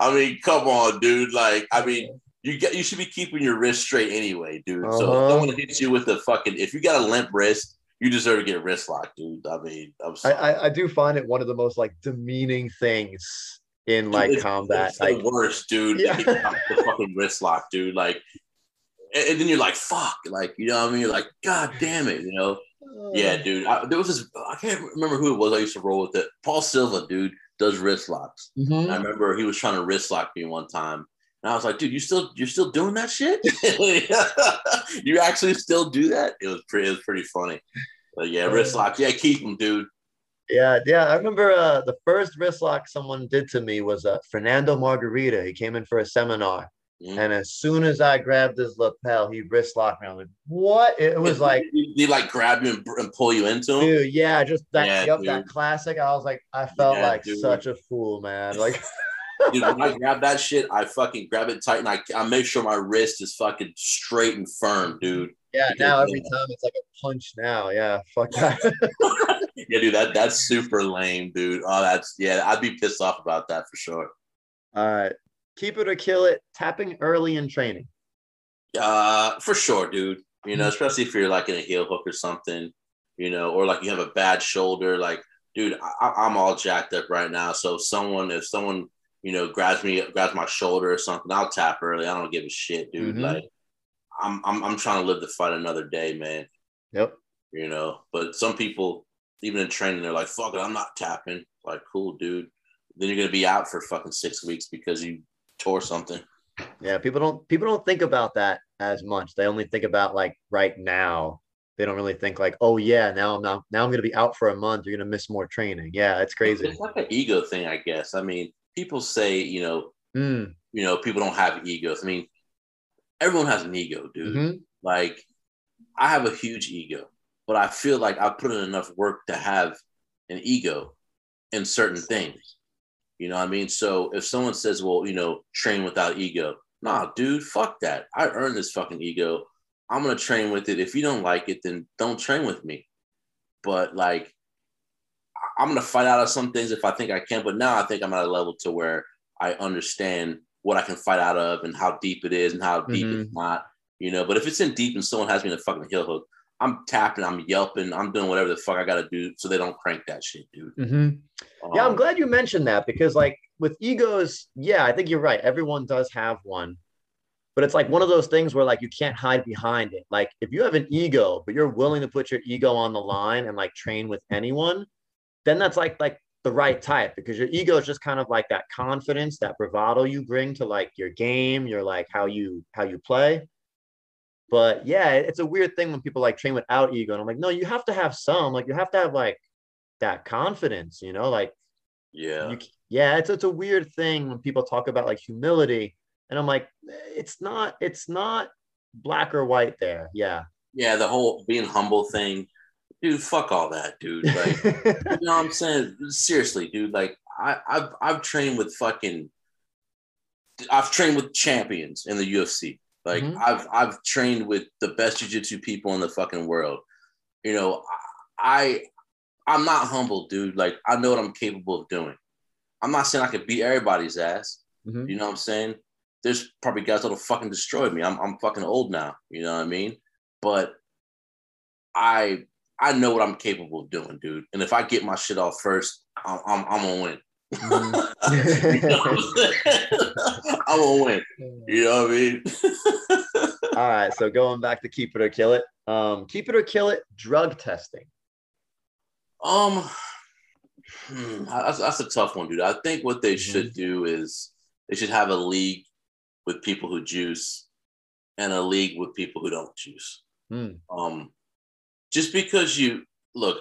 I mean, come on, dude. Like, I mean, you get you should be keeping your wrist straight anyway, dude. So if Uh-huh. someone hits you with a fucking if you got a limp wrist, you deserve to get wrist lock, dude. I mean, I'm sorry. I, I do find it one of the most like demeaning things in like It's- combat. It's Like, the worst, dude. Yeah. the fucking wrist lock, dude. Like, and, and then you're like, fuck, like, you know what I mean? You're like, god damn it, you know? Yeah, dude. I, there was this, I can't remember who it was I used to roll with it. Paul Silva, dude, does wrist locks. Mhm. I remember he was trying to wrist lock me one time. And I was like, dude, you still you're still doing that shit? you actually still do that? It was pretty it was pretty funny. But yeah, wrist lock. Yeah, keep them, dude. Yeah, yeah. I remember uh, the first wrist lock someone did to me was uh, Fernando Margarida. He came in for a seminar, Mhm. and as soon as I grabbed his lapel, he wrist locked me. I was like, "What?" It was like, they like grab you and, and pull you into him. dude, yeah, just that, Yeah, yep, that classic. I was like, I felt Yeah, like dude. such a fool, man. Like, Dude, when I grab that shit, I fucking grab it tight and I, I make sure my wrist is fucking straight and firm, dude. yeah. Because, Now every uh, time it's like a punch. Now, yeah, fuck that. Yeah, dude, that that's super lame, dude. Oh, that's yeah, I'd be pissed off about that for sure. All right, keep it or kill it. Tapping early in training. Uh, for sure, dude. You Mm-hmm. know, especially if you're like in a heel hook or something, you know, or like you have a bad shoulder. Like, dude, I, I'm all jacked up right now. So if someone, if someone, you know, grabs me, grabs my shoulder or something, I'll tap early. I don't give a shit, dude. Mhm. Like, I'm, I'm, I'm trying to live the fight another day, man. Yep. You know, but some people, even in training, they're like, "Fuck it, I'm not tapping." Like, cool, dude. Then you're gonna be out for fucking six weeks because you tore something. Yeah, people don't people don't think about that as much. They only think about like right now. They don't really think like, oh yeah, now I'm not now I'm gonna be out for a month. You're gonna miss more training. Yeah, it's crazy. It's like an ego thing, I guess. I mean, people say, you know, Mm, you know, people don't have egos. I mean, everyone has an ego, dude. mhm. Like, I have a huge ego, but I feel like I put in enough work to have an ego in certain things. You know what I mean? So if someone says, well, you know, train without ego, nah, dude, fuck that. I earned this fucking ego. I'm gonna train with it. If you don't like it, then don't train with me. But like, I'm gonna fight out of some things if I think I can. But now I think I'm at a level to where I understand what I can fight out of and how deep it is and how deep Mhm. it's not. You know, but if it's in deep and someone has me in a fucking heel hook, I'm tapping, I'm yelping, I'm doing whatever the fuck I gotta do so they don't crank that shit, dude. Mhm. Yeah, I'm Um, glad you mentioned that because, like, with egos, yeah, I think you're right. Everyone does have one, but it's like one of those things where, like, you can't hide behind it. Like, if you have an ego, but you're willing to put your ego on the line and like train with anyone, then that's like like the right type because your ego is just kind of like that confidence, that bravado you bring to like your game, your like how you how you play. But yeah, it's a weird thing when people like train without ego, and I'm like, no, you have to have some. Like, you have to have like that confidence, you know, like Yeah. you, yeah, it's it's a weird thing when people talk about like humility, and I'm like, it's not it's not black or white there. Yeah. Yeah, the whole being humble thing. Dude, fuck all that, dude. Like you know what I'm saying? Seriously, dude. Like I, I've I've trained with fucking I've trained with champions in the UFC. Like Mhm. I've I've trained with the best jiu-jitsu people in the fucking world. You know, I I'm not humble, dude. Like I know what I'm capable of doing. I'm not saying I could beat everybody's ass. Mhm. You know what I'm saying? There's probably guys that'll fucking destroy me. I'm I'm fucking old now. You know what I mean? But I I know what I'm capable of doing, dude. And if I get my shit off first, I'm I'm, I'm gonna win. Mhm. You know what I'm gonna win. You know what I mean? All right. So going back to keep it or kill it. Um, keep it or kill it. Drug testing. um, hmm, that's, that's a tough one, dude. I think what they Mhm. should do is they should have a league with people who juice and a league with people who don't juice. Hmm. Um, just because you look,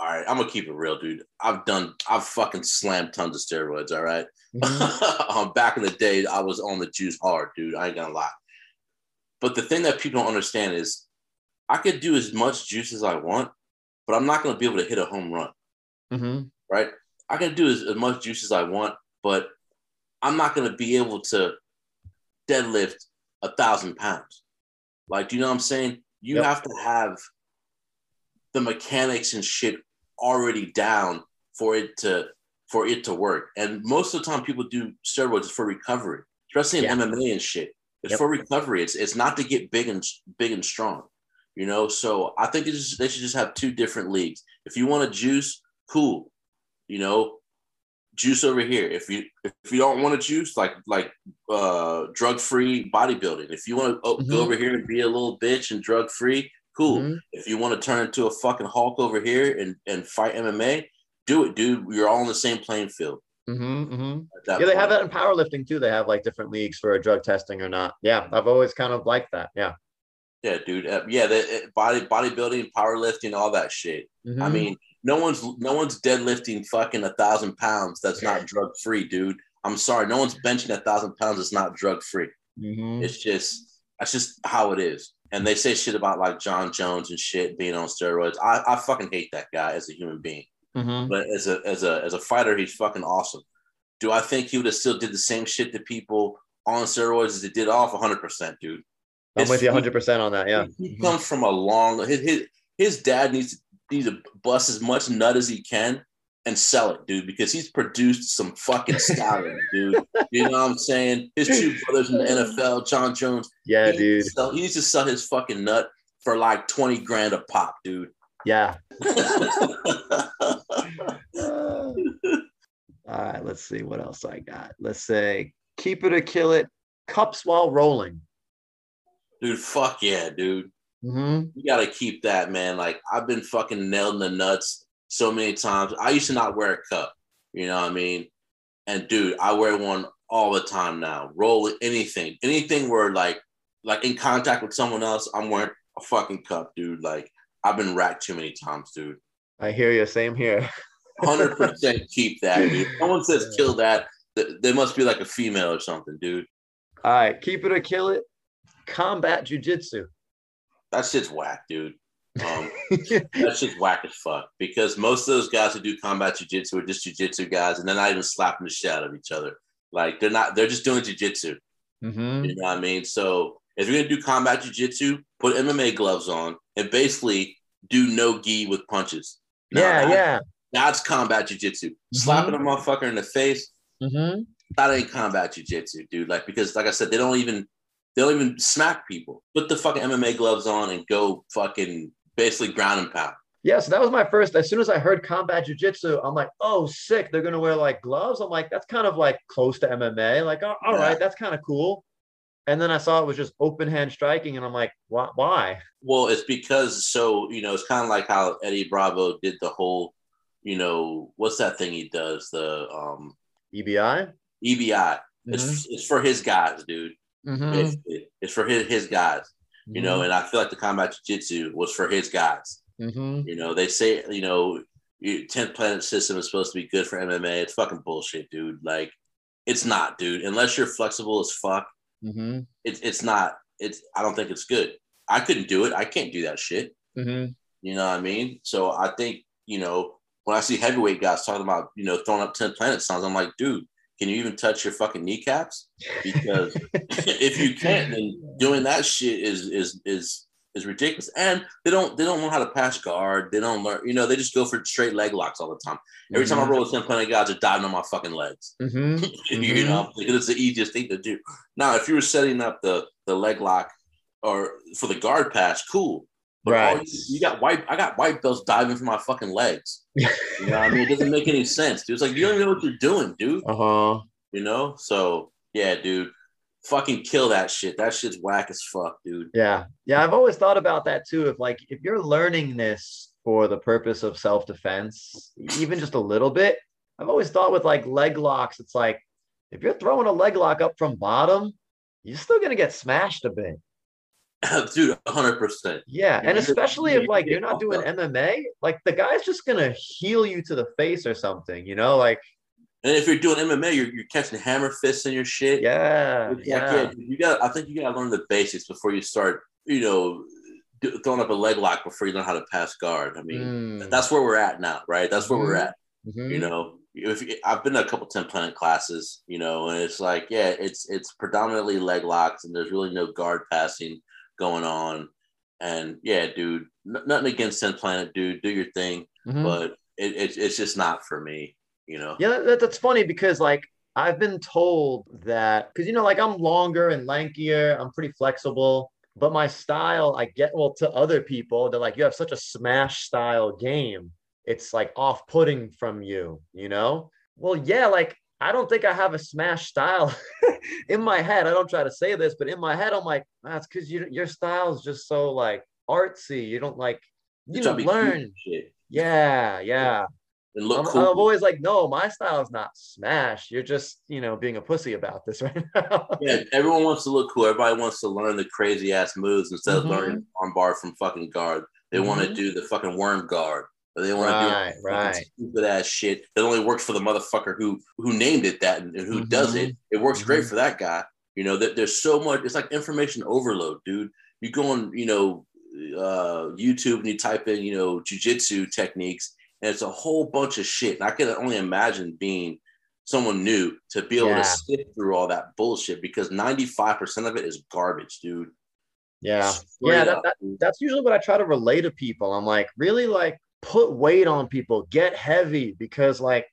all right, I'm gonna keep it real, dude. I've done, I've fucking slammed tons of steroids. All right, Mhm. um, back in the day, I was on the juice hard, dude. I ain't gonna lie. But the thing that people don't understand is, I could do as much juice as I want, but I'm not gonna be able to hit a home run, Mhm. right? I can do as, as much juice as I want, but I'm not gonna be able to deadlift a thousand pounds. Like, do you know what I'm saying? You Yep. have to have the mechanics and shit already down for it to for it to work. And most of the time, people do steroids for recovery, especially in Yeah. MMA and shit. It's Yep. for recovery. It's it's not to get big and big and strong. You know, so I think just, they should just have two different leagues. If you want to juice, cool. You know, juice over here. If you if you don't want to juice, like like uh drug free bodybuilding. If you want to oh, Mhm. go over here and be a little bitch and drug free, cool. Mhm. If you want to turn into a fucking Hulk over here and and fight MMA, do it, dude. You're all on the same playing field. Mhm. Mhm. at that Yeah, they have that in powerlifting too. They have like different leagues for drug testing or not. Yeah, I've always kind of liked that. Yeah. Yeah, dude. Uh, yeah, the uh, body bodybuilding, powerlifting, all that shit. I Mhm. mean, no one's no one's deadlifting fucking a thousand pounds that's not drug free, dude. I'm sorry, no one's benching a thousand pounds It's not drug free. Mhm. It's just that's just how it is. And they say shit about like Jon Jones and shit being on steroids. I, I fucking hate that guy as a human being. Mhm. But as a as a as a fighter, he's fucking awesome. Do I think he would have still did the same shit to people on steroids as he did off? 100 percent, dude. I'm His- with you 100 percent on that. Yeah. he comes from a long his his, his dad needs to needs to bust as much nut as he can and sell it, dude, because he's produced some fucking stallions, dude. You know what I'm saying? His two brothers in the NFL, Jon Jones. Yeah, he dude. Sell, he needs to sell his fucking nut for like 20 grand a pop, dude. Yeah. All right, let's see what else I got. Let's say keep it or kill it. Cups while rolling. dude, fuck yeah, dude. Mm-hmm. You gotta keep that, man. Like I've been fucking nailed in the nuts so many times. I used to not wear a cup, you know what I mean? And dude, I wear one all the time now. Roll anything, anything where like, like in contact with someone else, I'm wearing a fucking cup, dude. Like I've been racked too many times, dude. I hear you. Same here. Hundred percent keep that, dude. If someone says kill that, th- they must be like a female or something, dude. All right, keep it or kill it. Combat jujitsu. That shit's whack, dude. Um, That's just whack as fuck because most of those guys who do combat jujitsu are just jujitsu guys and they're not even slapping the shit out of each other. Like they're not, they're just doing jujitsu. mm-hmm. You know what I mean? So if you're gonna do combat jujitsu, put MMA gloves on and basically do no gi with punches. Now, Yeah, that- yeah. That's combat jujitsu. Slapping a motherfucker in the face, Mm-hmm. that ain't combat jujitsu, dude. Like because, like I said, they don't even they don't even smack people. Put the fucking MMA gloves on and go fucking basically ground and pound. Yeah, so that was my first. As soon as I heard combat jujitsu, I'm like, oh, sick. They're gonna wear like gloves. I'm like, that's kind of like close to MMA. Like, all yeah. right, that's kind of cool. And then I saw it was just open hand striking, and I'm like, why? why? Well, it's because so you know, it's kind of like how Eddie Bravo did the whole, you know, what's that thing he does? The um EBI. EBI. Mm-hmm. It's it's for his guys, dude. Mm-hmm. It's for his his guys. You know, mm-hmm. and I feel like the combat jiu-jitsu was for his guys. Mm-hmm. You know, they say, you know, 10th planet system is supposed to be good for MMA. It's fucking bullshit, dude. Like, it's not, dude. Unless you're flexible as fuck, mm-hmm. it's it's not. It's I don't think it's good. I couldn't do it. I can't do that shit. Mm-hmm. You know what I mean? So I think you know when I see heavyweight guys talking about you know throwing up 10 planet signs, I'm like, dude, can you even touch your fucking kneecaps? Because if you can't, then doing that shit is is is is ridiculous. And they don't they don't know how to pass guard. They don't learn, you know, they just go for straight leg locks all the time. Every mm-hmm. time I mm-hmm. roll with 10 planet guys are diving on my fucking legs. Mm-hmm. you mm-hmm. know, because it's the easiest thing to do. Now, if you were setting up the the leg lock or for the guard pass, cool. But right. You, you, got white, I got white belts diving for my fucking legs. you know I mean? It doesn't make any sense, dude. It's like you don't even know what you're doing, dude. Uh-huh. You know? So yeah, dude fucking kill that shit. That shit's whack as fuck, dude. Yeah. Yeah. I've always thought about that too. If like if you're learning this for the purpose of self-defense, even just a little bit, I've always thought with like leg locks, it's like if you're throwing a leg lock up from bottom, you're still gonna get smashed a bit. Dude, 100%. Yeah. And especially if like you're not doing MMA, like the guy's just gonna heal you to the face or something, you know, like and if you're doing MMA, you're, you're catching hammer fists in your shit. Yeah, yeah. yeah. You got. I think you got to learn the basics before you start. You know, throwing up a leg lock before you learn how to pass guard. I mean, mm. that's where we're at now, right? That's where mm-hmm. we're at. Mm-hmm. You know, if I've been to a couple 10 planet classes, you know, and it's like, yeah, it's it's predominantly leg locks, and there's really no guard passing going on. And yeah, dude, n- nothing against 10 planet, dude. Do your thing, mm-hmm. but it, it, it's just not for me you know yeah that, that's funny because like i've been told that because you know like i'm longer and lankier i'm pretty flexible but my style i get well to other people they're like you have such a smash style game it's like off-putting from you you know well yeah like i don't think i have a smash style in my head i don't try to say this but in my head i'm like that's because you, your style is just so like artsy you don't like you don't learn yeah yeah and look I'm, cool. I'm always like, no, my style is not smash. You're just, you know, being a pussy about this right now. yeah, everyone wants to look cool. Everybody wants to learn the crazy ass moves instead mm-hmm. of learning arm bar from fucking guard. They mm-hmm. want to do the fucking worm guard. Or they want right, to do right. stupid ass shit that only works for the motherfucker who who named it that and, who mm-hmm. does it. It works great mm-hmm. for that guy. You know, that there's so much. It's like information overload, dude. You go on, you know, uh, YouTube and you type in, you know, jujitsu techniques and it's a whole bunch of shit. And I can only imagine being someone new to be able yeah. to sift through all that bullshit because 95% of it is garbage, dude. Yeah. Straight yeah. That, that, that's usually what I try to relate to people. I'm like, really like put weight on people, get heavy because like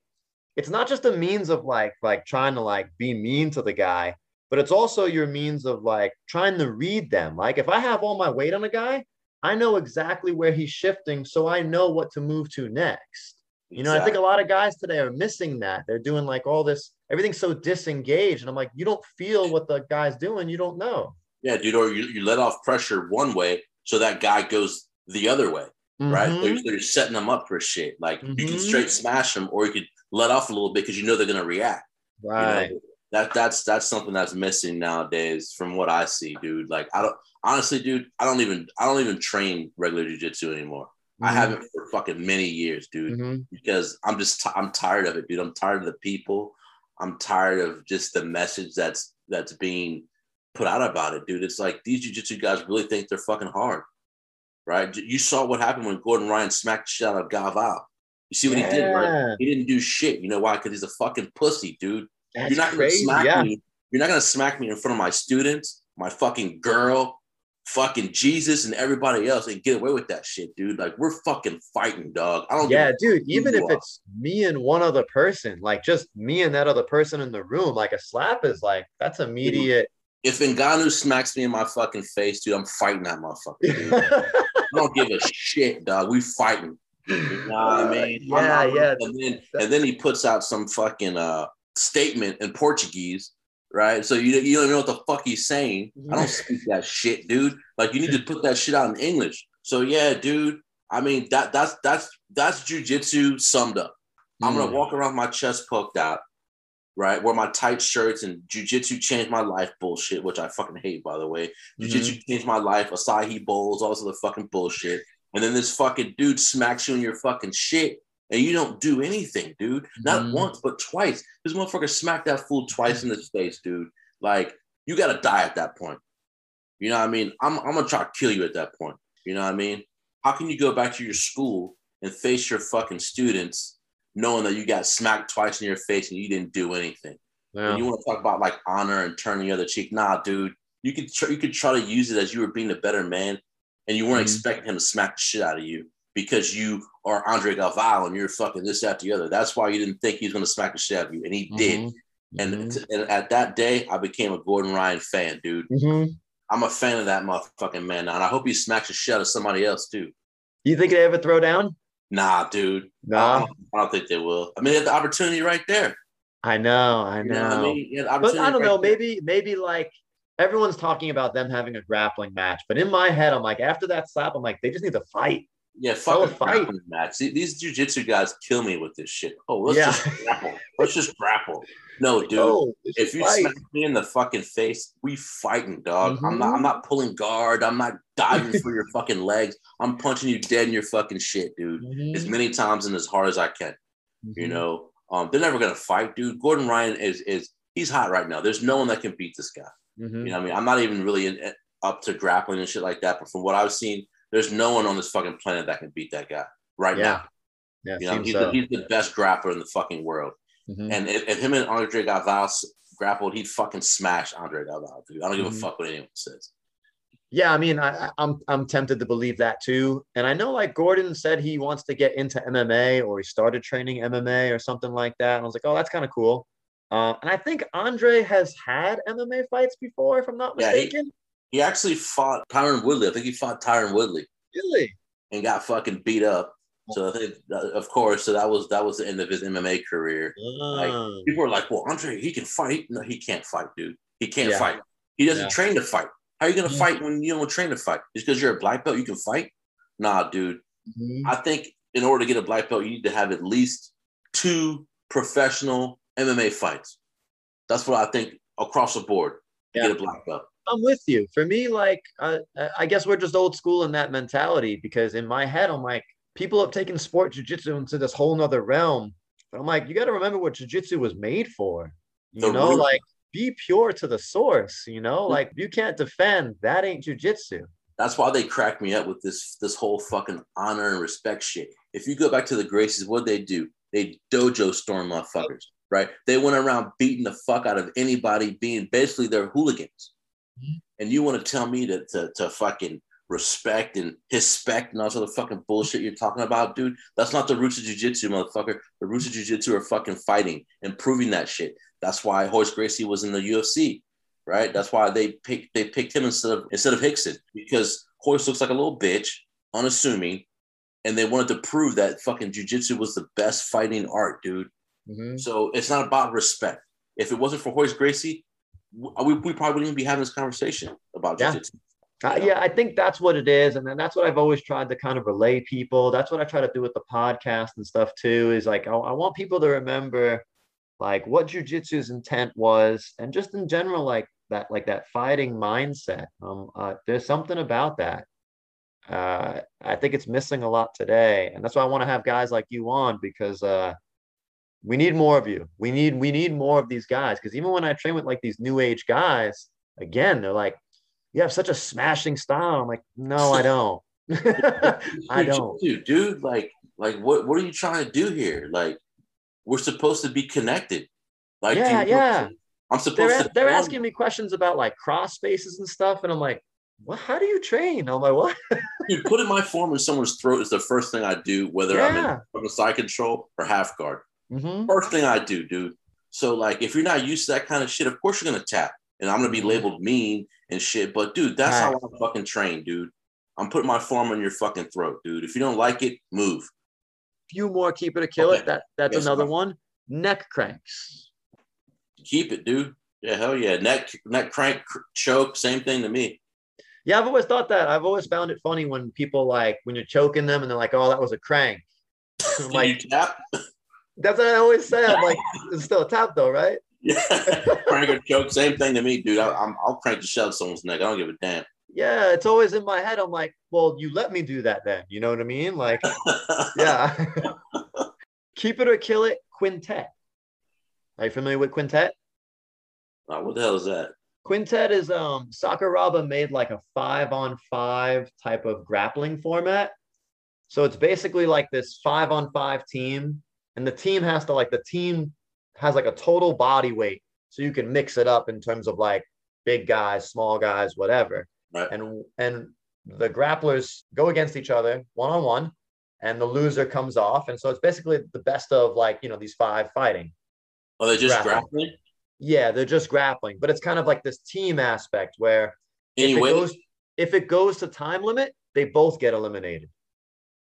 it's not just a means of like like trying to like be mean to the guy, but it's also your means of like trying to read them. Like if I have all my weight on a guy, I know exactly where he's shifting, so I know what to move to next. You know, exactly. I think a lot of guys today are missing that. They're doing like all this, everything's so disengaged. And I'm like, you don't feel what the guy's doing, you don't know. Yeah, dude, or you, you let off pressure one way, so that guy goes the other way, mm-hmm. right? You're, you're, setting them up for shit. Like mm-hmm. you can mm-hmm. straight smash them, or you could let off a little bit because you know they're gonna react. Right. You know? That that's that's something that's missing nowadays from what I see, dude. Like I don't honestly, dude, I don't even I don't even train regular jujitsu anymore. Mm-hmm. I haven't for fucking many years, dude, mm-hmm. because I'm just t- I'm tired of it, dude. I'm tired of the people. I'm tired of just the message that's that's being put out about it, dude. It's like these jujitsu guys really think they're fucking hard, right? You saw what happened when Gordon Ryan smacked shit out of Galvao. You see what yeah. he did, right? He didn't do shit. You know why? Because he's a fucking pussy, dude. That's you're not gonna smack yeah. me. You're not gonna smack me in front of my students, my fucking girl, fucking Jesus and everybody else and get away with that shit, dude. Like we're fucking fighting, dog. I don't. Yeah, dude. Even if it's me and one other person, like just me and that other person in the room, like a slap is like that's immediate. If Ngannou smacks me in my fucking face, dude, I'm fighting that motherfucker. Don't give a shit, dog. We fighting. You know what I mean? Yeah, yeah. And then and then he puts out some fucking uh statement in Portuguese, right? So you you don't know what the fuck he's saying. I don't speak that shit, dude. Like you need to put that shit out in English. So yeah, dude. I mean that that's that's that's jujitsu summed up. I'm gonna Mm. walk around with my chest poked out, right? Wear my tight shirts and jujitsu changed my life bullshit, which I fucking hate, by the way. Jiu-jitsu changed my life. Acai bowls, all this other fucking bullshit. And then this fucking dude smacks you in your fucking shit, and you don't do anything, dude. Not Mhm. once, but twice. This motherfucker smacked that fool twice in the face, dude. Like you gotta die at that point. You know what I mean? I'm I'm gonna try to kill you at that point. You know what I mean? How can you go back to your school and face your fucking students knowing that you got smacked twice in your face and you didn't do anything? Yeah. And you want to talk about like honor and turning the other cheek? Nah, dude. You could tr- you could try to use it as you were being a better man, and you weren't Mhm. expecting him to smack the shit out of you because you are Andre Galvao and you're fucking this, that, the other. That's why you didn't think he was going to smack the shit out of you, and he did. Mhm. And, Mhm. and at that day, I became a Gordon Ryan fan, dude. Mhm. I'm a fan of that motherfucking man now, and I hope he smacks the shit out of somebody else too. You think they ever throw down? Nah, dude. I, Nah. don't, I don't think they will. I mean, they had the opportunity right there. I know, I You know. know what I mean? You but I don't right know. there. Maybe, maybe like everyone's talking about them having a grappling match, but in my head, I'm like, after that slap, I'm like, they just need to fight. Yeah, Throw a fight. match. These jujitsu guys kill me with this shit. Oh, let's Yeah. just grapple. Let's just grapple. No, dude. No, if you fight. smack me in the fucking face, we fighting, dog. I'm Mhm. not. I'm not pulling guard. I'm not diving for your fucking legs. I'm punching you dead in your fucking shit, dude. Mhm. As many times and as hard as I can. You Mhm. know, um, they're never gonna fight, dude. Gordon Ryan is is he's hot right now. There's no one that can beat this guy. Mhm. You know, what I mean, I'm not even really in, up to grappling and shit like that. But from what I've seen, there's no one on this fucking planet that can beat that guy right Yeah. now. Yeah, You know, he's, so. the, he's the best grappler in the fucking world. Mhm. And if, if him and Andre Galvao s- grappled, he'd fucking smash Andre Galvao, dude. I don't give Mhm. a fuck what anyone says. Yeah, I mean, I, I'm I'm tempted to believe that too. And I know like Gordon said he wants to get into MMA or he started training MMA or something like that. And I was like, oh, that's kind of cool. Uh, and I think Andre has had MMA fights before, if I'm not mistaken. Yeah, he- mistaken. He actually fought Tyron Woodley. I think he fought Tyron Woodley really? and got fucking beat up. So I think, of course, so that was that was the end of his MMA career. Ah, People are like, "Well, Andre, he can fight." No, he can't fight, dude. He can't Yeah. fight. He doesn't Yeah. train to fight. How are you gonna Mhm. fight when you don't train to fight? Just because you're a black belt, you can fight? Nah, dude. mhm. I think in order to get a black belt, you need to have at least two professional MMA fights. That's what I think across the board to Yeah. get a black belt. I'm with you. For me, like, uh, I guess we're just old school in that mentality because in my head, I'm like, people have taken sport jujitsu into this whole nother realm. But I'm like, you got to remember what jujitsu was made for. You The know, root. like, be pure to the source. You know, like, you can't defend that ain't jujitsu. That's why they crack me up with this this whole fucking honor and respect shit. If you go back to the Gracies, what they do? They dojo storm motherfuckers, right? They went around beating the fuck out of anybody, being basically their hooligans. Mhm. And you want to tell me to, to to fucking respect and respect and all this other fucking bullshit you're talking about, dude? That's not the roots of jujitsu, motherfucker. The roots of jujitsu are fucking fighting and proving that shit. That's why Royce Gracie was in the UFC right? That's why they picked they picked him instead of instead of Rickson because Royce looks like a little bitch, unassuming, and they wanted to prove that fucking jujitsu was the best fighting art, dude. Mhm. So it's not about respect. If it wasn't for Royce Gracie, we, we probably wouldn't even be having this conversation about Yeah. jujitsu. Uh, yeah, I think that's what it is, and then that's what I've always tried to kind of relay people. That's what I try to do with the podcast and stuff too. Is like I, I want people to remember, like what jujitsu's intent was, and just in general, like that, like that fighting mindset. Um, uh, there's something about that. Uh, I think it's missing a lot today, and that's why I want to have guys like you on because uh, we need more of you. We need we need more of these guys because even when I train with like these new age guys, again, they're like you have such a smashing style. I'm like, no, I don't. I don't. Dude. Like, like what what are you trying to do here? Like, we're supposed to be connected. Like, Yeah, you- yeah. I'm supposed They're, to. they're asking me questions about like cross faces and stuff. And I'm like, what? How do you train? I'm like, what? Dude, putting my form in someone's throat is the first thing I do, whether I'm in side control or half guard. Mhm. First thing I do, dude. So like, if you're not used to that kind of shit, of course you're gonna tap, and I'm gonna be labeled mean and shit. But dude, that's how I'm fucking train, dude. I'm putting my form on your fucking throat, dude. If you don't like it, move. Few more keep it or kill Okay. it. That that's Yes, another one. Neck cranks. Keep it, dude. Yeah, hell yeah. Neck, neck crank, cr- choke, same thing to me. Yeah, I've always thought that. I've always found it funny when people like when you're choking them and they're like, "Oh, that was a crank." Like, you tap? that's what I always say. I'm like, it's still a tap though, right? Yeah, crank or choke, same thing to me, dude. I, I'm, I'll crank the shell of someone's neck. I don't give a damn. Yeah, it's always in my head. I'm like, well, you let me do that then. You know what I mean? Like, yeah. Keep it or kill it. Quintet. Are you familiar with quintet? Uh, what the hell is that? Quintet is um Sakuraba made like a five on five type of grappling format. So it's basically like this five on five team, and the team has to like the team has like a total body weight, so you can mix it up in terms of like big guys, small guys, whatever. Right. And and the grapplers go against each other one on one, and the loser comes off. And so it's basically the best of like you know these five fighting. Oh, they just Grappling. grappling? Yeah, they're just grappling, but it's kind of like this team aspect where if it goes if it goes to time limit, they both get eliminated.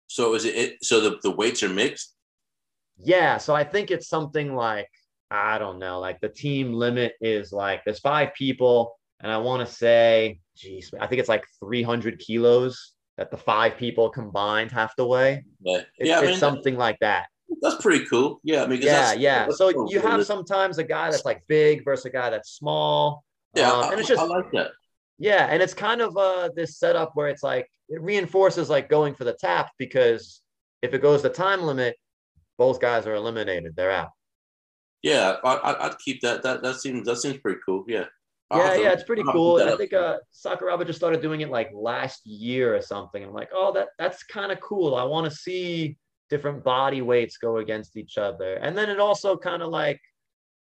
so is it, it so the, the weights are mixed? Yeah, so I think it's something like I don't know, like the team limit is like there's five people, and I want to say, geez, I think it's like 300 kilos that the five people combined have to weigh. Yeah, It's, yeah I it's something like that. that's pretty cool. Yeah, I mean, Yeah, yeah. So cool. you have sometimes a guy that's like big versus a guy that's small. Yeah, um, I, and it's just I like that. Yeah, and it's kind of uh this setup where it's like it reinforces like going for the tap because if it goes the time limit, both guys are eliminated. They're out. Yeah, I, I, I'd keep that. That that seems that seems pretty cool. Yeah. I'll Yeah, to- yeah, it's pretty I'll cool. put And that I think uh Sakuraba just started doing it like last year or something. I'm like, oh, that that's kind of cool. I want to see different body weights go against each other. And then it also kind of like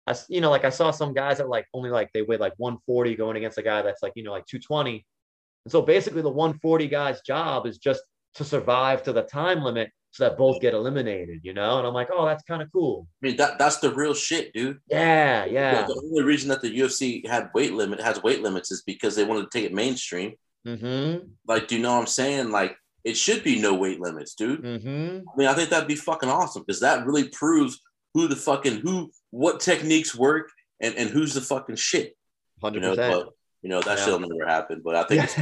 I, you know, like I saw some guys that like only like they weigh like 140 going against a guy that's like, you know, like 220. And so basically the 140 guy's job is just to survive to the time limit so that both get eliminated, you know? And I'm like, oh, that's kind of cool. I mean, that that's the real shit, dude. Yeah, yeah. The, the only reason that the UFC had weight limit has weight limits is because they wanted to take it mainstream. Mm-hmm. Like, do you know what I'm saying? Like, it should be no weight limits, dude. Mm-hmm. I mean, I think that'd be fucking awesome because that really proves who the fucking who what techniques work and and who's the fucking shit. You know, 100%. you know that Yeah. shit'll never happen. But I think it's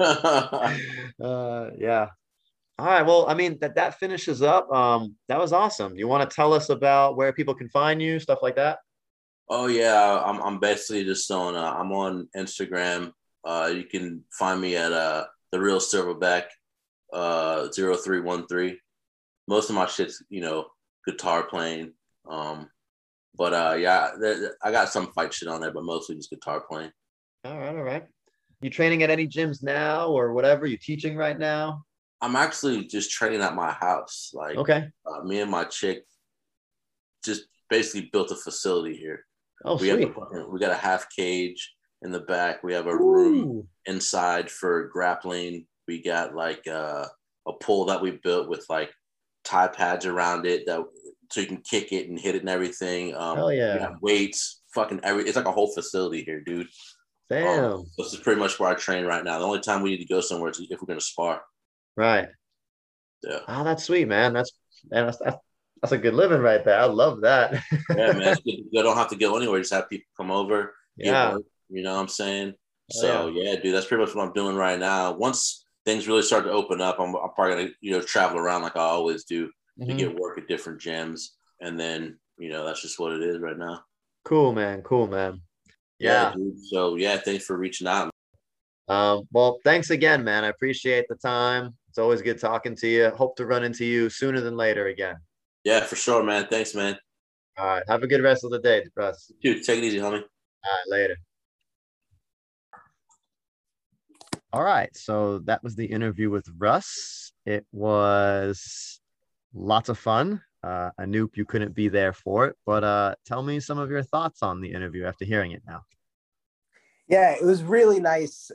uh, yeah. All right. Well, I mean that that finishes up. Um, that was awesome. You want to tell us about where people can find you, stuff like that? Oh yeah, I'm I'm basically just on uh, I'm on Instagram. Uh, you can find me at uh the real silverback uh 0313. Most of my shit's you know guitar playing. Um, but uh yeah, there, I got some fight shit on there, but mostly just guitar playing. All right. All right. You training at any gyms now or whatever? You teaching right now? I'm actually just training at my house. Like Okay. uh, me and my chick just basically built a facility here. Oh, we have sweet. a, we got a half cage in the back. We have a room Ooh. inside for grappling. We got like uh, a pole that we built with like Thai pads around it that so you can kick it and hit it and everything. Um, Hell yeah. we have weights, fucking every. It's like a whole facility here, dude. Damn. Um, this is pretty much where I train right now. The only time we need to go somewhere is if we're gonna spar. Right. Yeah, Oh, that's sweet, man. That's man, that's, that's that's a good living right there. I love that. yeah, man. You don't have to go anywhere. Just have people come over. yeah. work, you know what I'm saying? Oh, So yeah. dude, that's pretty much what I'm doing right now. Once things really start to open up, I'm, I'm probably gonna you know travel around like I always do to Mhm. get work at different gyms, and then you know that's just what it is right now. Cool, man. Cool, man. Yeah, dude. So yeah, thanks for reaching out. Um, well, thanks again, man. I appreciate the time. It's always good talking to you. Hope to run into you sooner than later again. Yeah, for sure, man. Thanks, man. All right. Have a good rest of the day, Russ. Dude, take it easy, homie. All right. Later. All right. So that was the interview with Russ. It was lots of fun. Uh, Anoop, you couldn't be there for it, but uh, tell me some of your thoughts on the interview after hearing it now. Yeah, it was really nice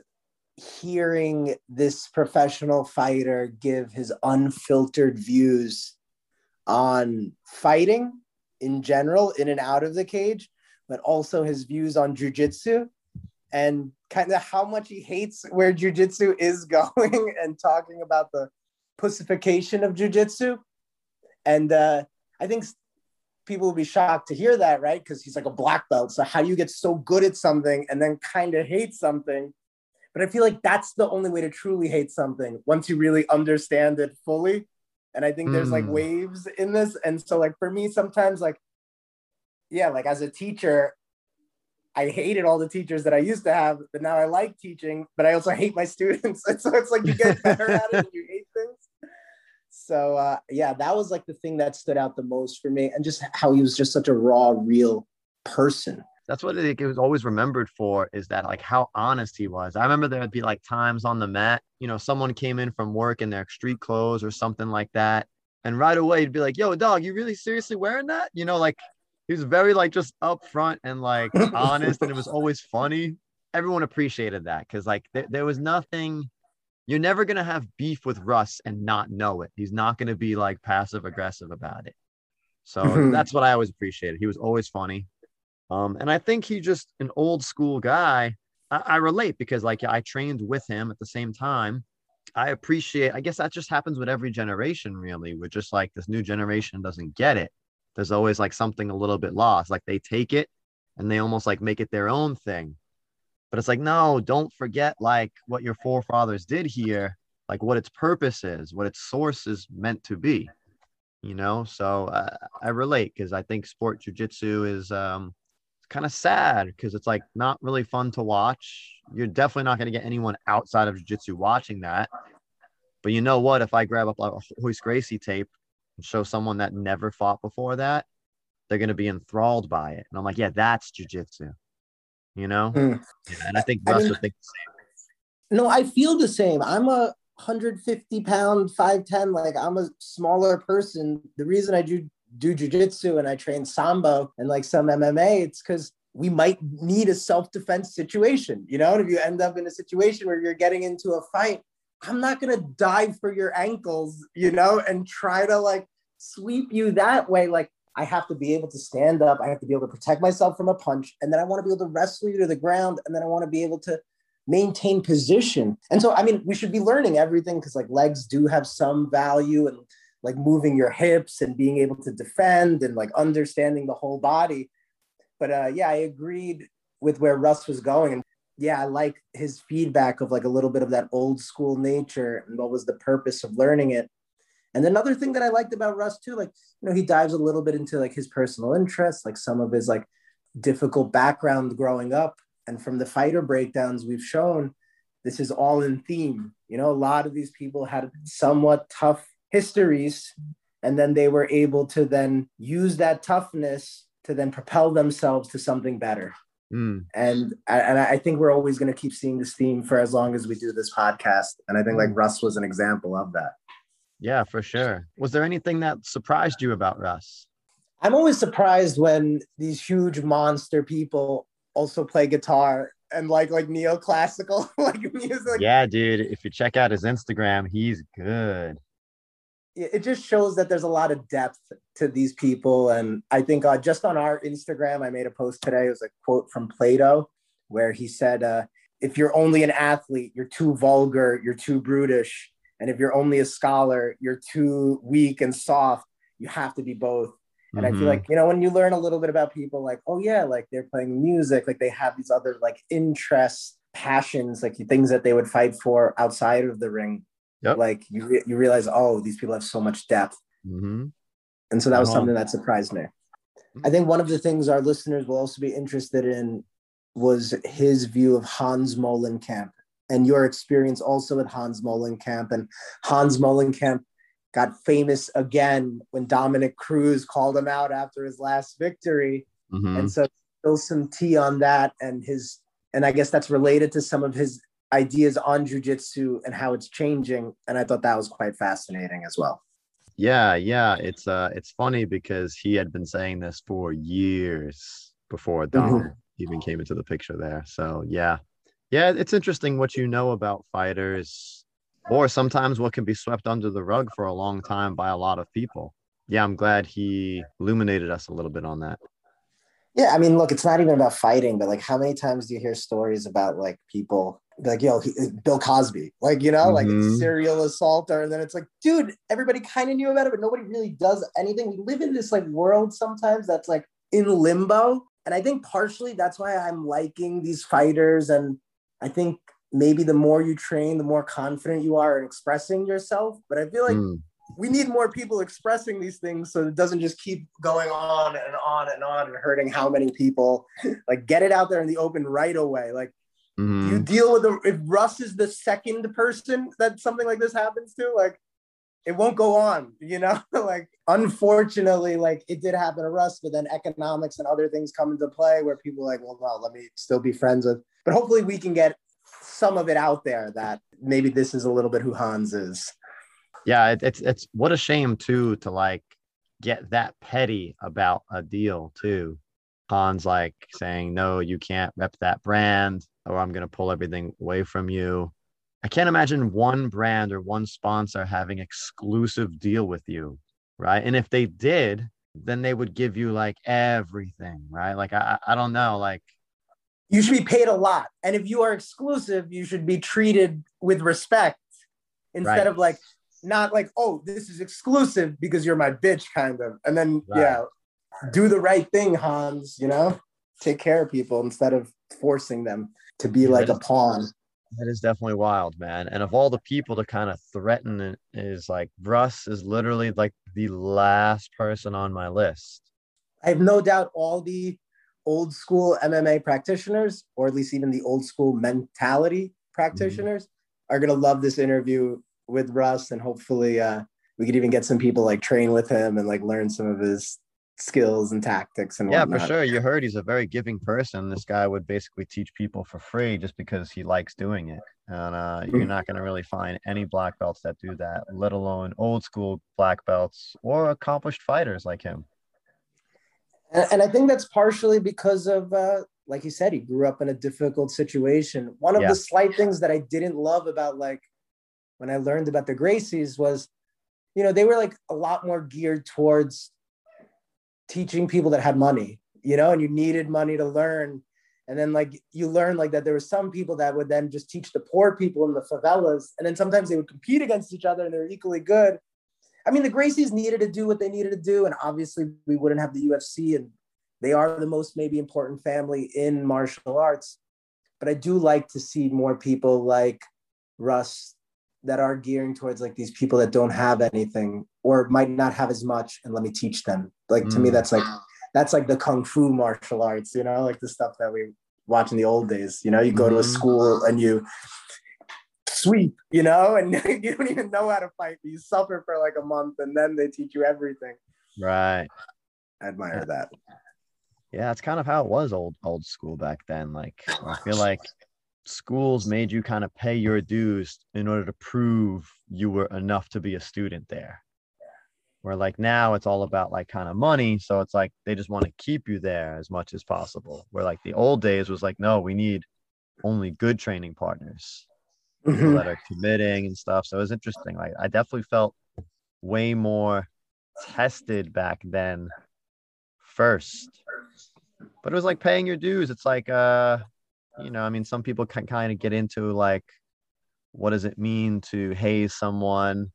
hearing this professional fighter give his unfiltered views on fighting in general, in and out of the cage, but also his views on jujitsu and kind of how much he hates where jujitsu is going and talking about the pussification of jujitsu. And uh, I think people will be shocked to hear that, right? Because he's like a black belt. So how do you get so good at something and then kind of hate something? But I feel like that's the only way to truly hate something once you really understand it fully. And I think there's like hmm. waves in this. And so like for me, sometimes like, yeah, like as a teacher, I hated all the teachers that I used to have, but now I like teaching, but I also hate my students. And so it's like you get better at it and you hate things. So uh, yeah, that was like the thing that stood out the most for me, and just how he was just such a raw, real person. That's what it, it was always remembered for is that like how honest he was. I remember there'd be like times on the mat, you know, someone came in from work in their street clothes or something like that. And right away he'd be like, yo, dog, you really seriously wearing that? You know, like he was very like just upfront and like honest, and it was always funny. Everyone appreciated that because like there, there was nothing you're never going to have beef with Russ and not know it. He's not going to be like passive aggressive about it. So that's what I always appreciated. He was always funny. Um, and I think he just an old school guy. I, I relate because like I trained with him at the same time. I appreciate, I guess that just happens with every generation, really, with just like this new generation doesn't get it. There's always like something a little bit lost. Like they take it and they almost like make it their own thing. But it's like, no, don't forget like what your forefathers did here, like what its purpose is, what its source is meant to be. You know, so uh, I relate because I think sport jujitsu is um, kind of sad because it's like not really fun to watch. You're definitely not going to get anyone outside of jiu-jitsu watching that. But you know what? If I grab up like a Royce Gracie tape and show someone that never fought before that, they're going to be enthralled by it. And I'm like, yeah, that's jujitsu you know? Mm. Yeah, and I think Russ I mean, would think the same. No, I feel the same. I'm a 150 pound, 5'10, like I'm a smaller person. The reason I do do jujitsu and I train sambo and like some MMA, it's because we might need a self-defense situation. You know, if you end up in a situation where you're getting into a fight, I'm not gonna dive for your ankles, you know, and try to like sweep you that way. Like I have to be able to stand up. I have to be able to protect myself from a punch. And then I want to be able to wrestle you to the ground. And then I want to be able to maintain position. And so, I mean, we should be learning everything because like legs do have some value and like moving your hips and being able to defend and like understanding the whole body. But uh, yeah, I agreed with where Russ was going. And yeah, I like his feedback of like a little bit of that old school nature and what was the purpose of learning it. And another thing that I liked about Russ too, like, you know, he dives a little bit into like his personal interests, like some of his like difficult background growing up. And from the fighter breakdowns we've shown, this is all in theme. You know, a lot of these people had somewhat tough histories, and then they were able to then use that toughness to then propel themselves to something better. Mm. And and I think we're always going to keep seeing this theme for as long as we do this podcast. And I think like. Russ was an example of that. Yeah, for sure. Was there anything that surprised you about Russ? I'm always surprised when these huge monster people also play guitar and like like neoclassical like music. Yeah, dude. If you check out his Instagram, he's good. It just shows that there's a lot of depth to these people, and I think uh, just on our Instagram, I made a post today. It was a quote from Plato, where he said, uh, "If you're only an athlete, you're too vulgar, you're too brutish, and if you're only a scholar, you're too weak and soft. You have to be both. And mm-hmm. I feel mm-hmm. like, you know, when you learn a little bit about people, like, oh, yeah, like they're playing music, like they have these other like interests, passions, like things that they would fight for outside of the ring. Yep. Like you, re- you realize, oh, these people have so much depth. Mm-hmm. And so that was uh-huh. something that surprised me. I think one of the things our listeners will also be interested in was his view of Hans Molenkamp and your experience also at Hans Molenkamp. And Hans Molenkamp got famous again when Dominick Cruz called him out after his last victory. Mm-hmm. And so spill some tea on that and his and I guess that's related to some of his ideas on jujitsu and how it's changing. And I thought that was quite fascinating as well. Yeah, yeah. It's uh it's funny because he had been saying this for years before Dom mm-hmm. even came into the picture there. So yeah, Yeah, it's interesting what you know about fighters, or sometimes what can be swept under the rug for a long time by a lot of people. Yeah, I'm glad he illuminated us a little bit on that. Yeah, I mean, look, it's not even about fighting, but like, how many times do you hear stories about like people like, yo, he, Bill Cosby, like, you know, mm-hmm. like serial assaulter, and then it's like, dude, everybody kind of knew about it, but nobody really does anything. We live in this like world sometimes that's like in limbo, and I think partially that's why I'm liking these fighters, and I think maybe the more you train, the more confident you are in expressing yourself. But I feel like. Mm we need more people expressing these things so it doesn't just keep going on and on and on and hurting how many people like get it out there in the open right away like mm-hmm. you deal with the if russ is the second person that something like this happens to like it won't go on you know like unfortunately like it did happen to russ but then economics and other things come into play where people like well no let me still be friends with but hopefully we can get some of it out there that maybe this is a little bit who hans is yeah, it, it's it's what a shame too to like get that petty about a deal too. Hans like saying, no, you can't rep that brand, or I'm gonna pull everything away from you. I can't imagine one brand or one sponsor having exclusive deal with you, right? And if they did, then they would give you like everything, right? Like I, I don't know, like you should be paid a lot, and if you are exclusive, you should be treated with respect instead right. of like not like, oh, this is exclusive because you're my bitch, kind of. And then, right. yeah, do the right thing, Hans, you know, take care of people instead of forcing them to be like a pawn. That is definitely wild, man. And of all the people to kind of threaten it is like Russ is literally like the last person on my list. I have no doubt all the old school MMA practitioners, or at least even the old school mentality practitioners, mm-hmm. are going to love this interview with Russ, and hopefully uh, we could even get some people like train with him and like learn some of his skills and tactics and yeah whatnot. for sure you heard he's a very giving person this guy would basically teach people for free just because he likes doing it and uh, you're mm. not going to really find any black belts that do that let alone old school black belts or accomplished fighters like him and, and i think that's partially because of uh, like you said he grew up in a difficult situation one of yeah. the slight things that i didn't love about like when I learned about the Gracies was, you know, they were like a lot more geared towards teaching people that had money, you know, and you needed money to learn. And then like you learn like that there were some people that would then just teach the poor people in the favelas. And then sometimes they would compete against each other and they're equally good. I mean, the Gracies needed to do what they needed to do. And obviously we wouldn't have the UFC and they are the most maybe important family in martial arts. But I do like to see more people like Russ that are gearing towards like these people that don't have anything or might not have as much and let me teach them. Like to me mm. that's like that's like the kung fu martial arts you know like the stuff that we watch in the old days. You know you go to a mm-hmm. school and you sweep you know and you don't even know how to fight you suffer for like a month and then they teach you everything. Right. I admire that. Yeah it's kind of how it was old old school back then. Like i feel like schools made you kind of pay your dues in order to prove you were enough to be a student there. Where like now it's all about like kind of money. So it's like they just want to keep you there as much as possible. Where like the old days was like, no, we need only good training partners mm-hmm. that are committing and stuff. So it was interesting. Like I definitely felt way more tested back then first. But it was like paying your dues. It's like uh you know, I mean, some people can kind of get into like, what does it mean to haze someone?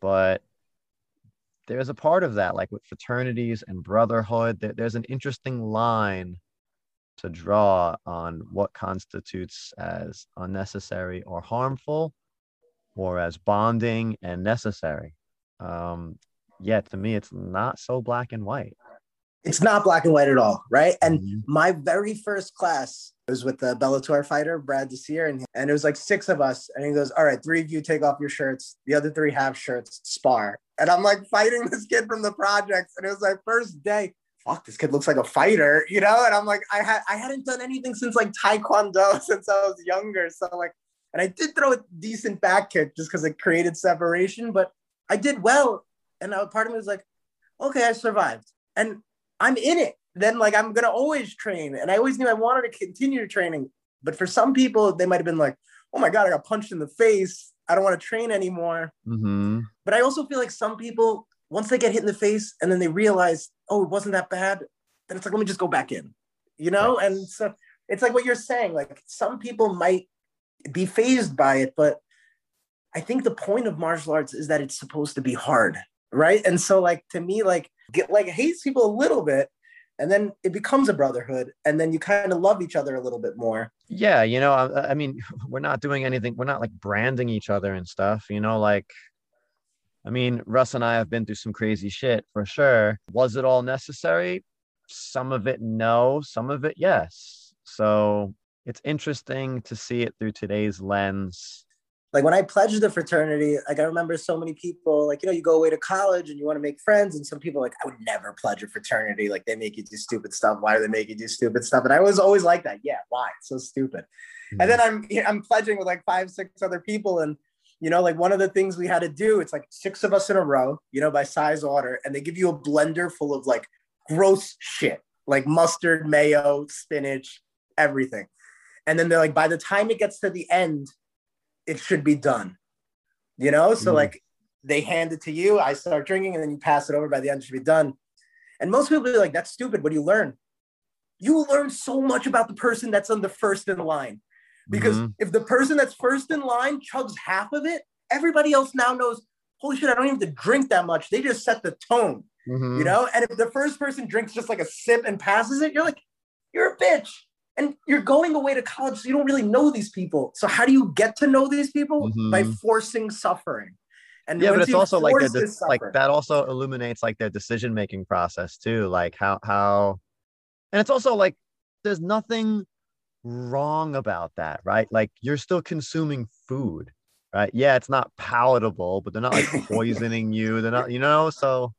But there's a part of that, like with fraternities and brotherhood, that there's an interesting line to draw on what constitutes as unnecessary or harmful or as bonding and necessary. Um, yeah, to me, it's not so black and white. It's not black and white at all, right? And mm-hmm. my very first class was with the Bellator fighter, Brad Desir, and, and it was like six of us. And he goes, All right, three of you take off your shirts. The other three have shirts, spar. And I'm like fighting this kid from the projects. And it was like first day. Fuck, this kid looks like a fighter, you know? And I'm like, I had I hadn't done anything since like Taekwondo since I was younger. So like, and I did throw a decent back kick just because it created separation, but I did well. And a part of me was like, okay, I survived. And I'm in it. Then like I'm gonna always train, and I always knew I wanted to continue training. But for some people, they might have been like, oh my God, I got punched in the face. I don't want to train anymore. Mm-hmm. But I also feel like some people, once they get hit in the face and then they realize, oh, it wasn't that bad, then it's like, let me just go back in, you know? Yes. And so it's like what you're saying, like some people might be fazed by it, but I think the point of martial arts is that it's supposed to be hard, right? And so, like, to me, like, get like hates people a little bit, and then it becomes a brotherhood, and then you kind of love each other a little bit more. Yeah, you know, I, I mean, we're not doing anything. We're not like branding each other and stuff. You know, like, I mean, Russ and I have been through some crazy shit for sure. Was it all necessary? Some of it, no. Some of it, yes. So it's interesting to see it through today's lens. Like when I pledged the fraternity, like I remember so many people, like, you know, you go away to college and you want to make friends, and some people like, I would never pledge a fraternity. Like they make you do stupid stuff. Why do they make you do stupid stuff? And I was always like that. Yeah, why? It's so stupid. And then mm-hmm. I'm I'm pledging with like five, six other people, and you know, like one of the things we had to do, it's like six of us in a row, you know, by size order, and they give you a blender full of like gross shit, like mustard, mayo, spinach, everything. And then they're like, by the time it gets to the end, it should be done. You know, so Mm. like they hand it to you, I start drinking, and then you pass it over. By the end, it should be done. And most people are like, "That's stupid." What do you learn? You learn so much about the person that's on the first in line, because Mhm. if the person that's first in line chugs half of it, everybody else now knows. Holy shit! I don't even have to drink that much. They just set the tone, Mhm. you know. And if the first person drinks just like a sip and passes it, you're like, you're a bitch. And you're going away to college, so you don't really know these people. So how do you get to know these people? By Mhm. forcing suffering. And yeah, but it's also like the like that also illuminates like their decision making process too, like how how, and it's also like there's nothing wrong about that, right? Like you're still consuming food, right? Yeah, it's not palatable, but they're not like poisoning you. They're not, you know, so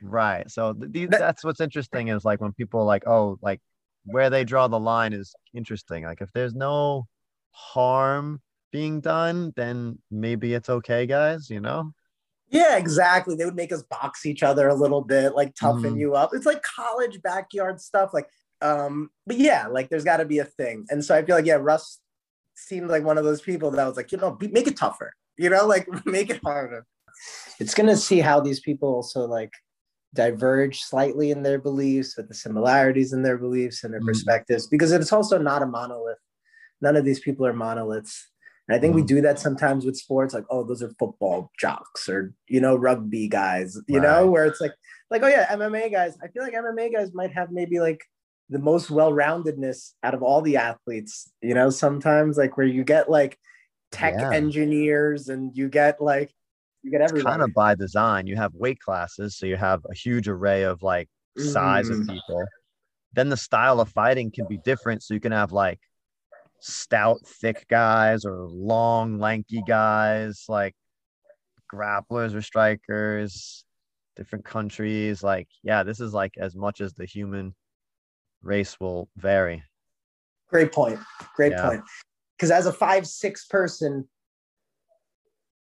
right. So th- That- that's what's interesting is like when people are like, oh, like where they draw the line is interesting. Like if there's no harm being done, then maybe it's okay, guys, you know? Yeah, exactly. They would make us box each other a little bit, like toughen Mhm. you up. It's like college backyard stuff. Like, um, but yeah, like there's got to be a thing. And so I feel like yeah, Russ seemed like one of those people that was like, you know, be, make it tougher. You know, like make it harder. It's gonna see how these people also like diverge slightly in their beliefs, with the similarities in their beliefs and their Mhm. perspectives, because it's also not a monolith. None of these people are monoliths. And I think we Mhm. do that sometimes with sports, like, oh, those are football jocks or you know, rugby guys, you know, where it's like, like, oh yeah, MMA guys. I feel like MMA guys might have maybe like the most well-roundedness out of all the athletes, you know, sometimes like where you get like tech Yeah. engineers and you get like you get it's kind of by design. You have weight classes, so you have a huge array of like size of Mhm. people. Then the style of fighting can be different, so you can have like stout, thick guys or long, lanky guys, like grapplers or strikers, different countries. Like, yeah, this is like as much as the human race will vary. Great point. Great Yeah. point. Because as a five six person,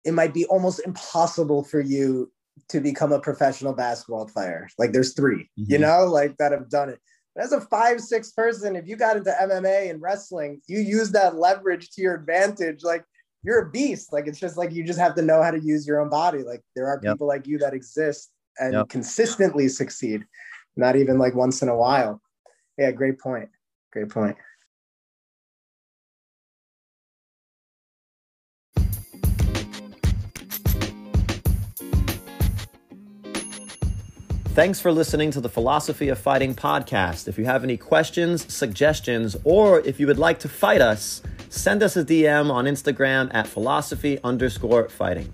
it might be almost impossible for you to become a professional basketball player. Like there's 3 you Mhm. know, like that have done it. But as a five six person, if you got into MMA and wrestling, you use that leverage to your advantage. Like you're a beast. Like it's just like you just have to know how to use your own body. Like there are Yep. people like you that exist and Yep. consistently succeed, not even like once in a while. Yeah, great point. Great point. Thanks for listening to the Philosophy of Fighting podcast. If you have any questions, suggestions, or if you would like to fight us, send us a DM on Instagram at philosophy underscore fighting.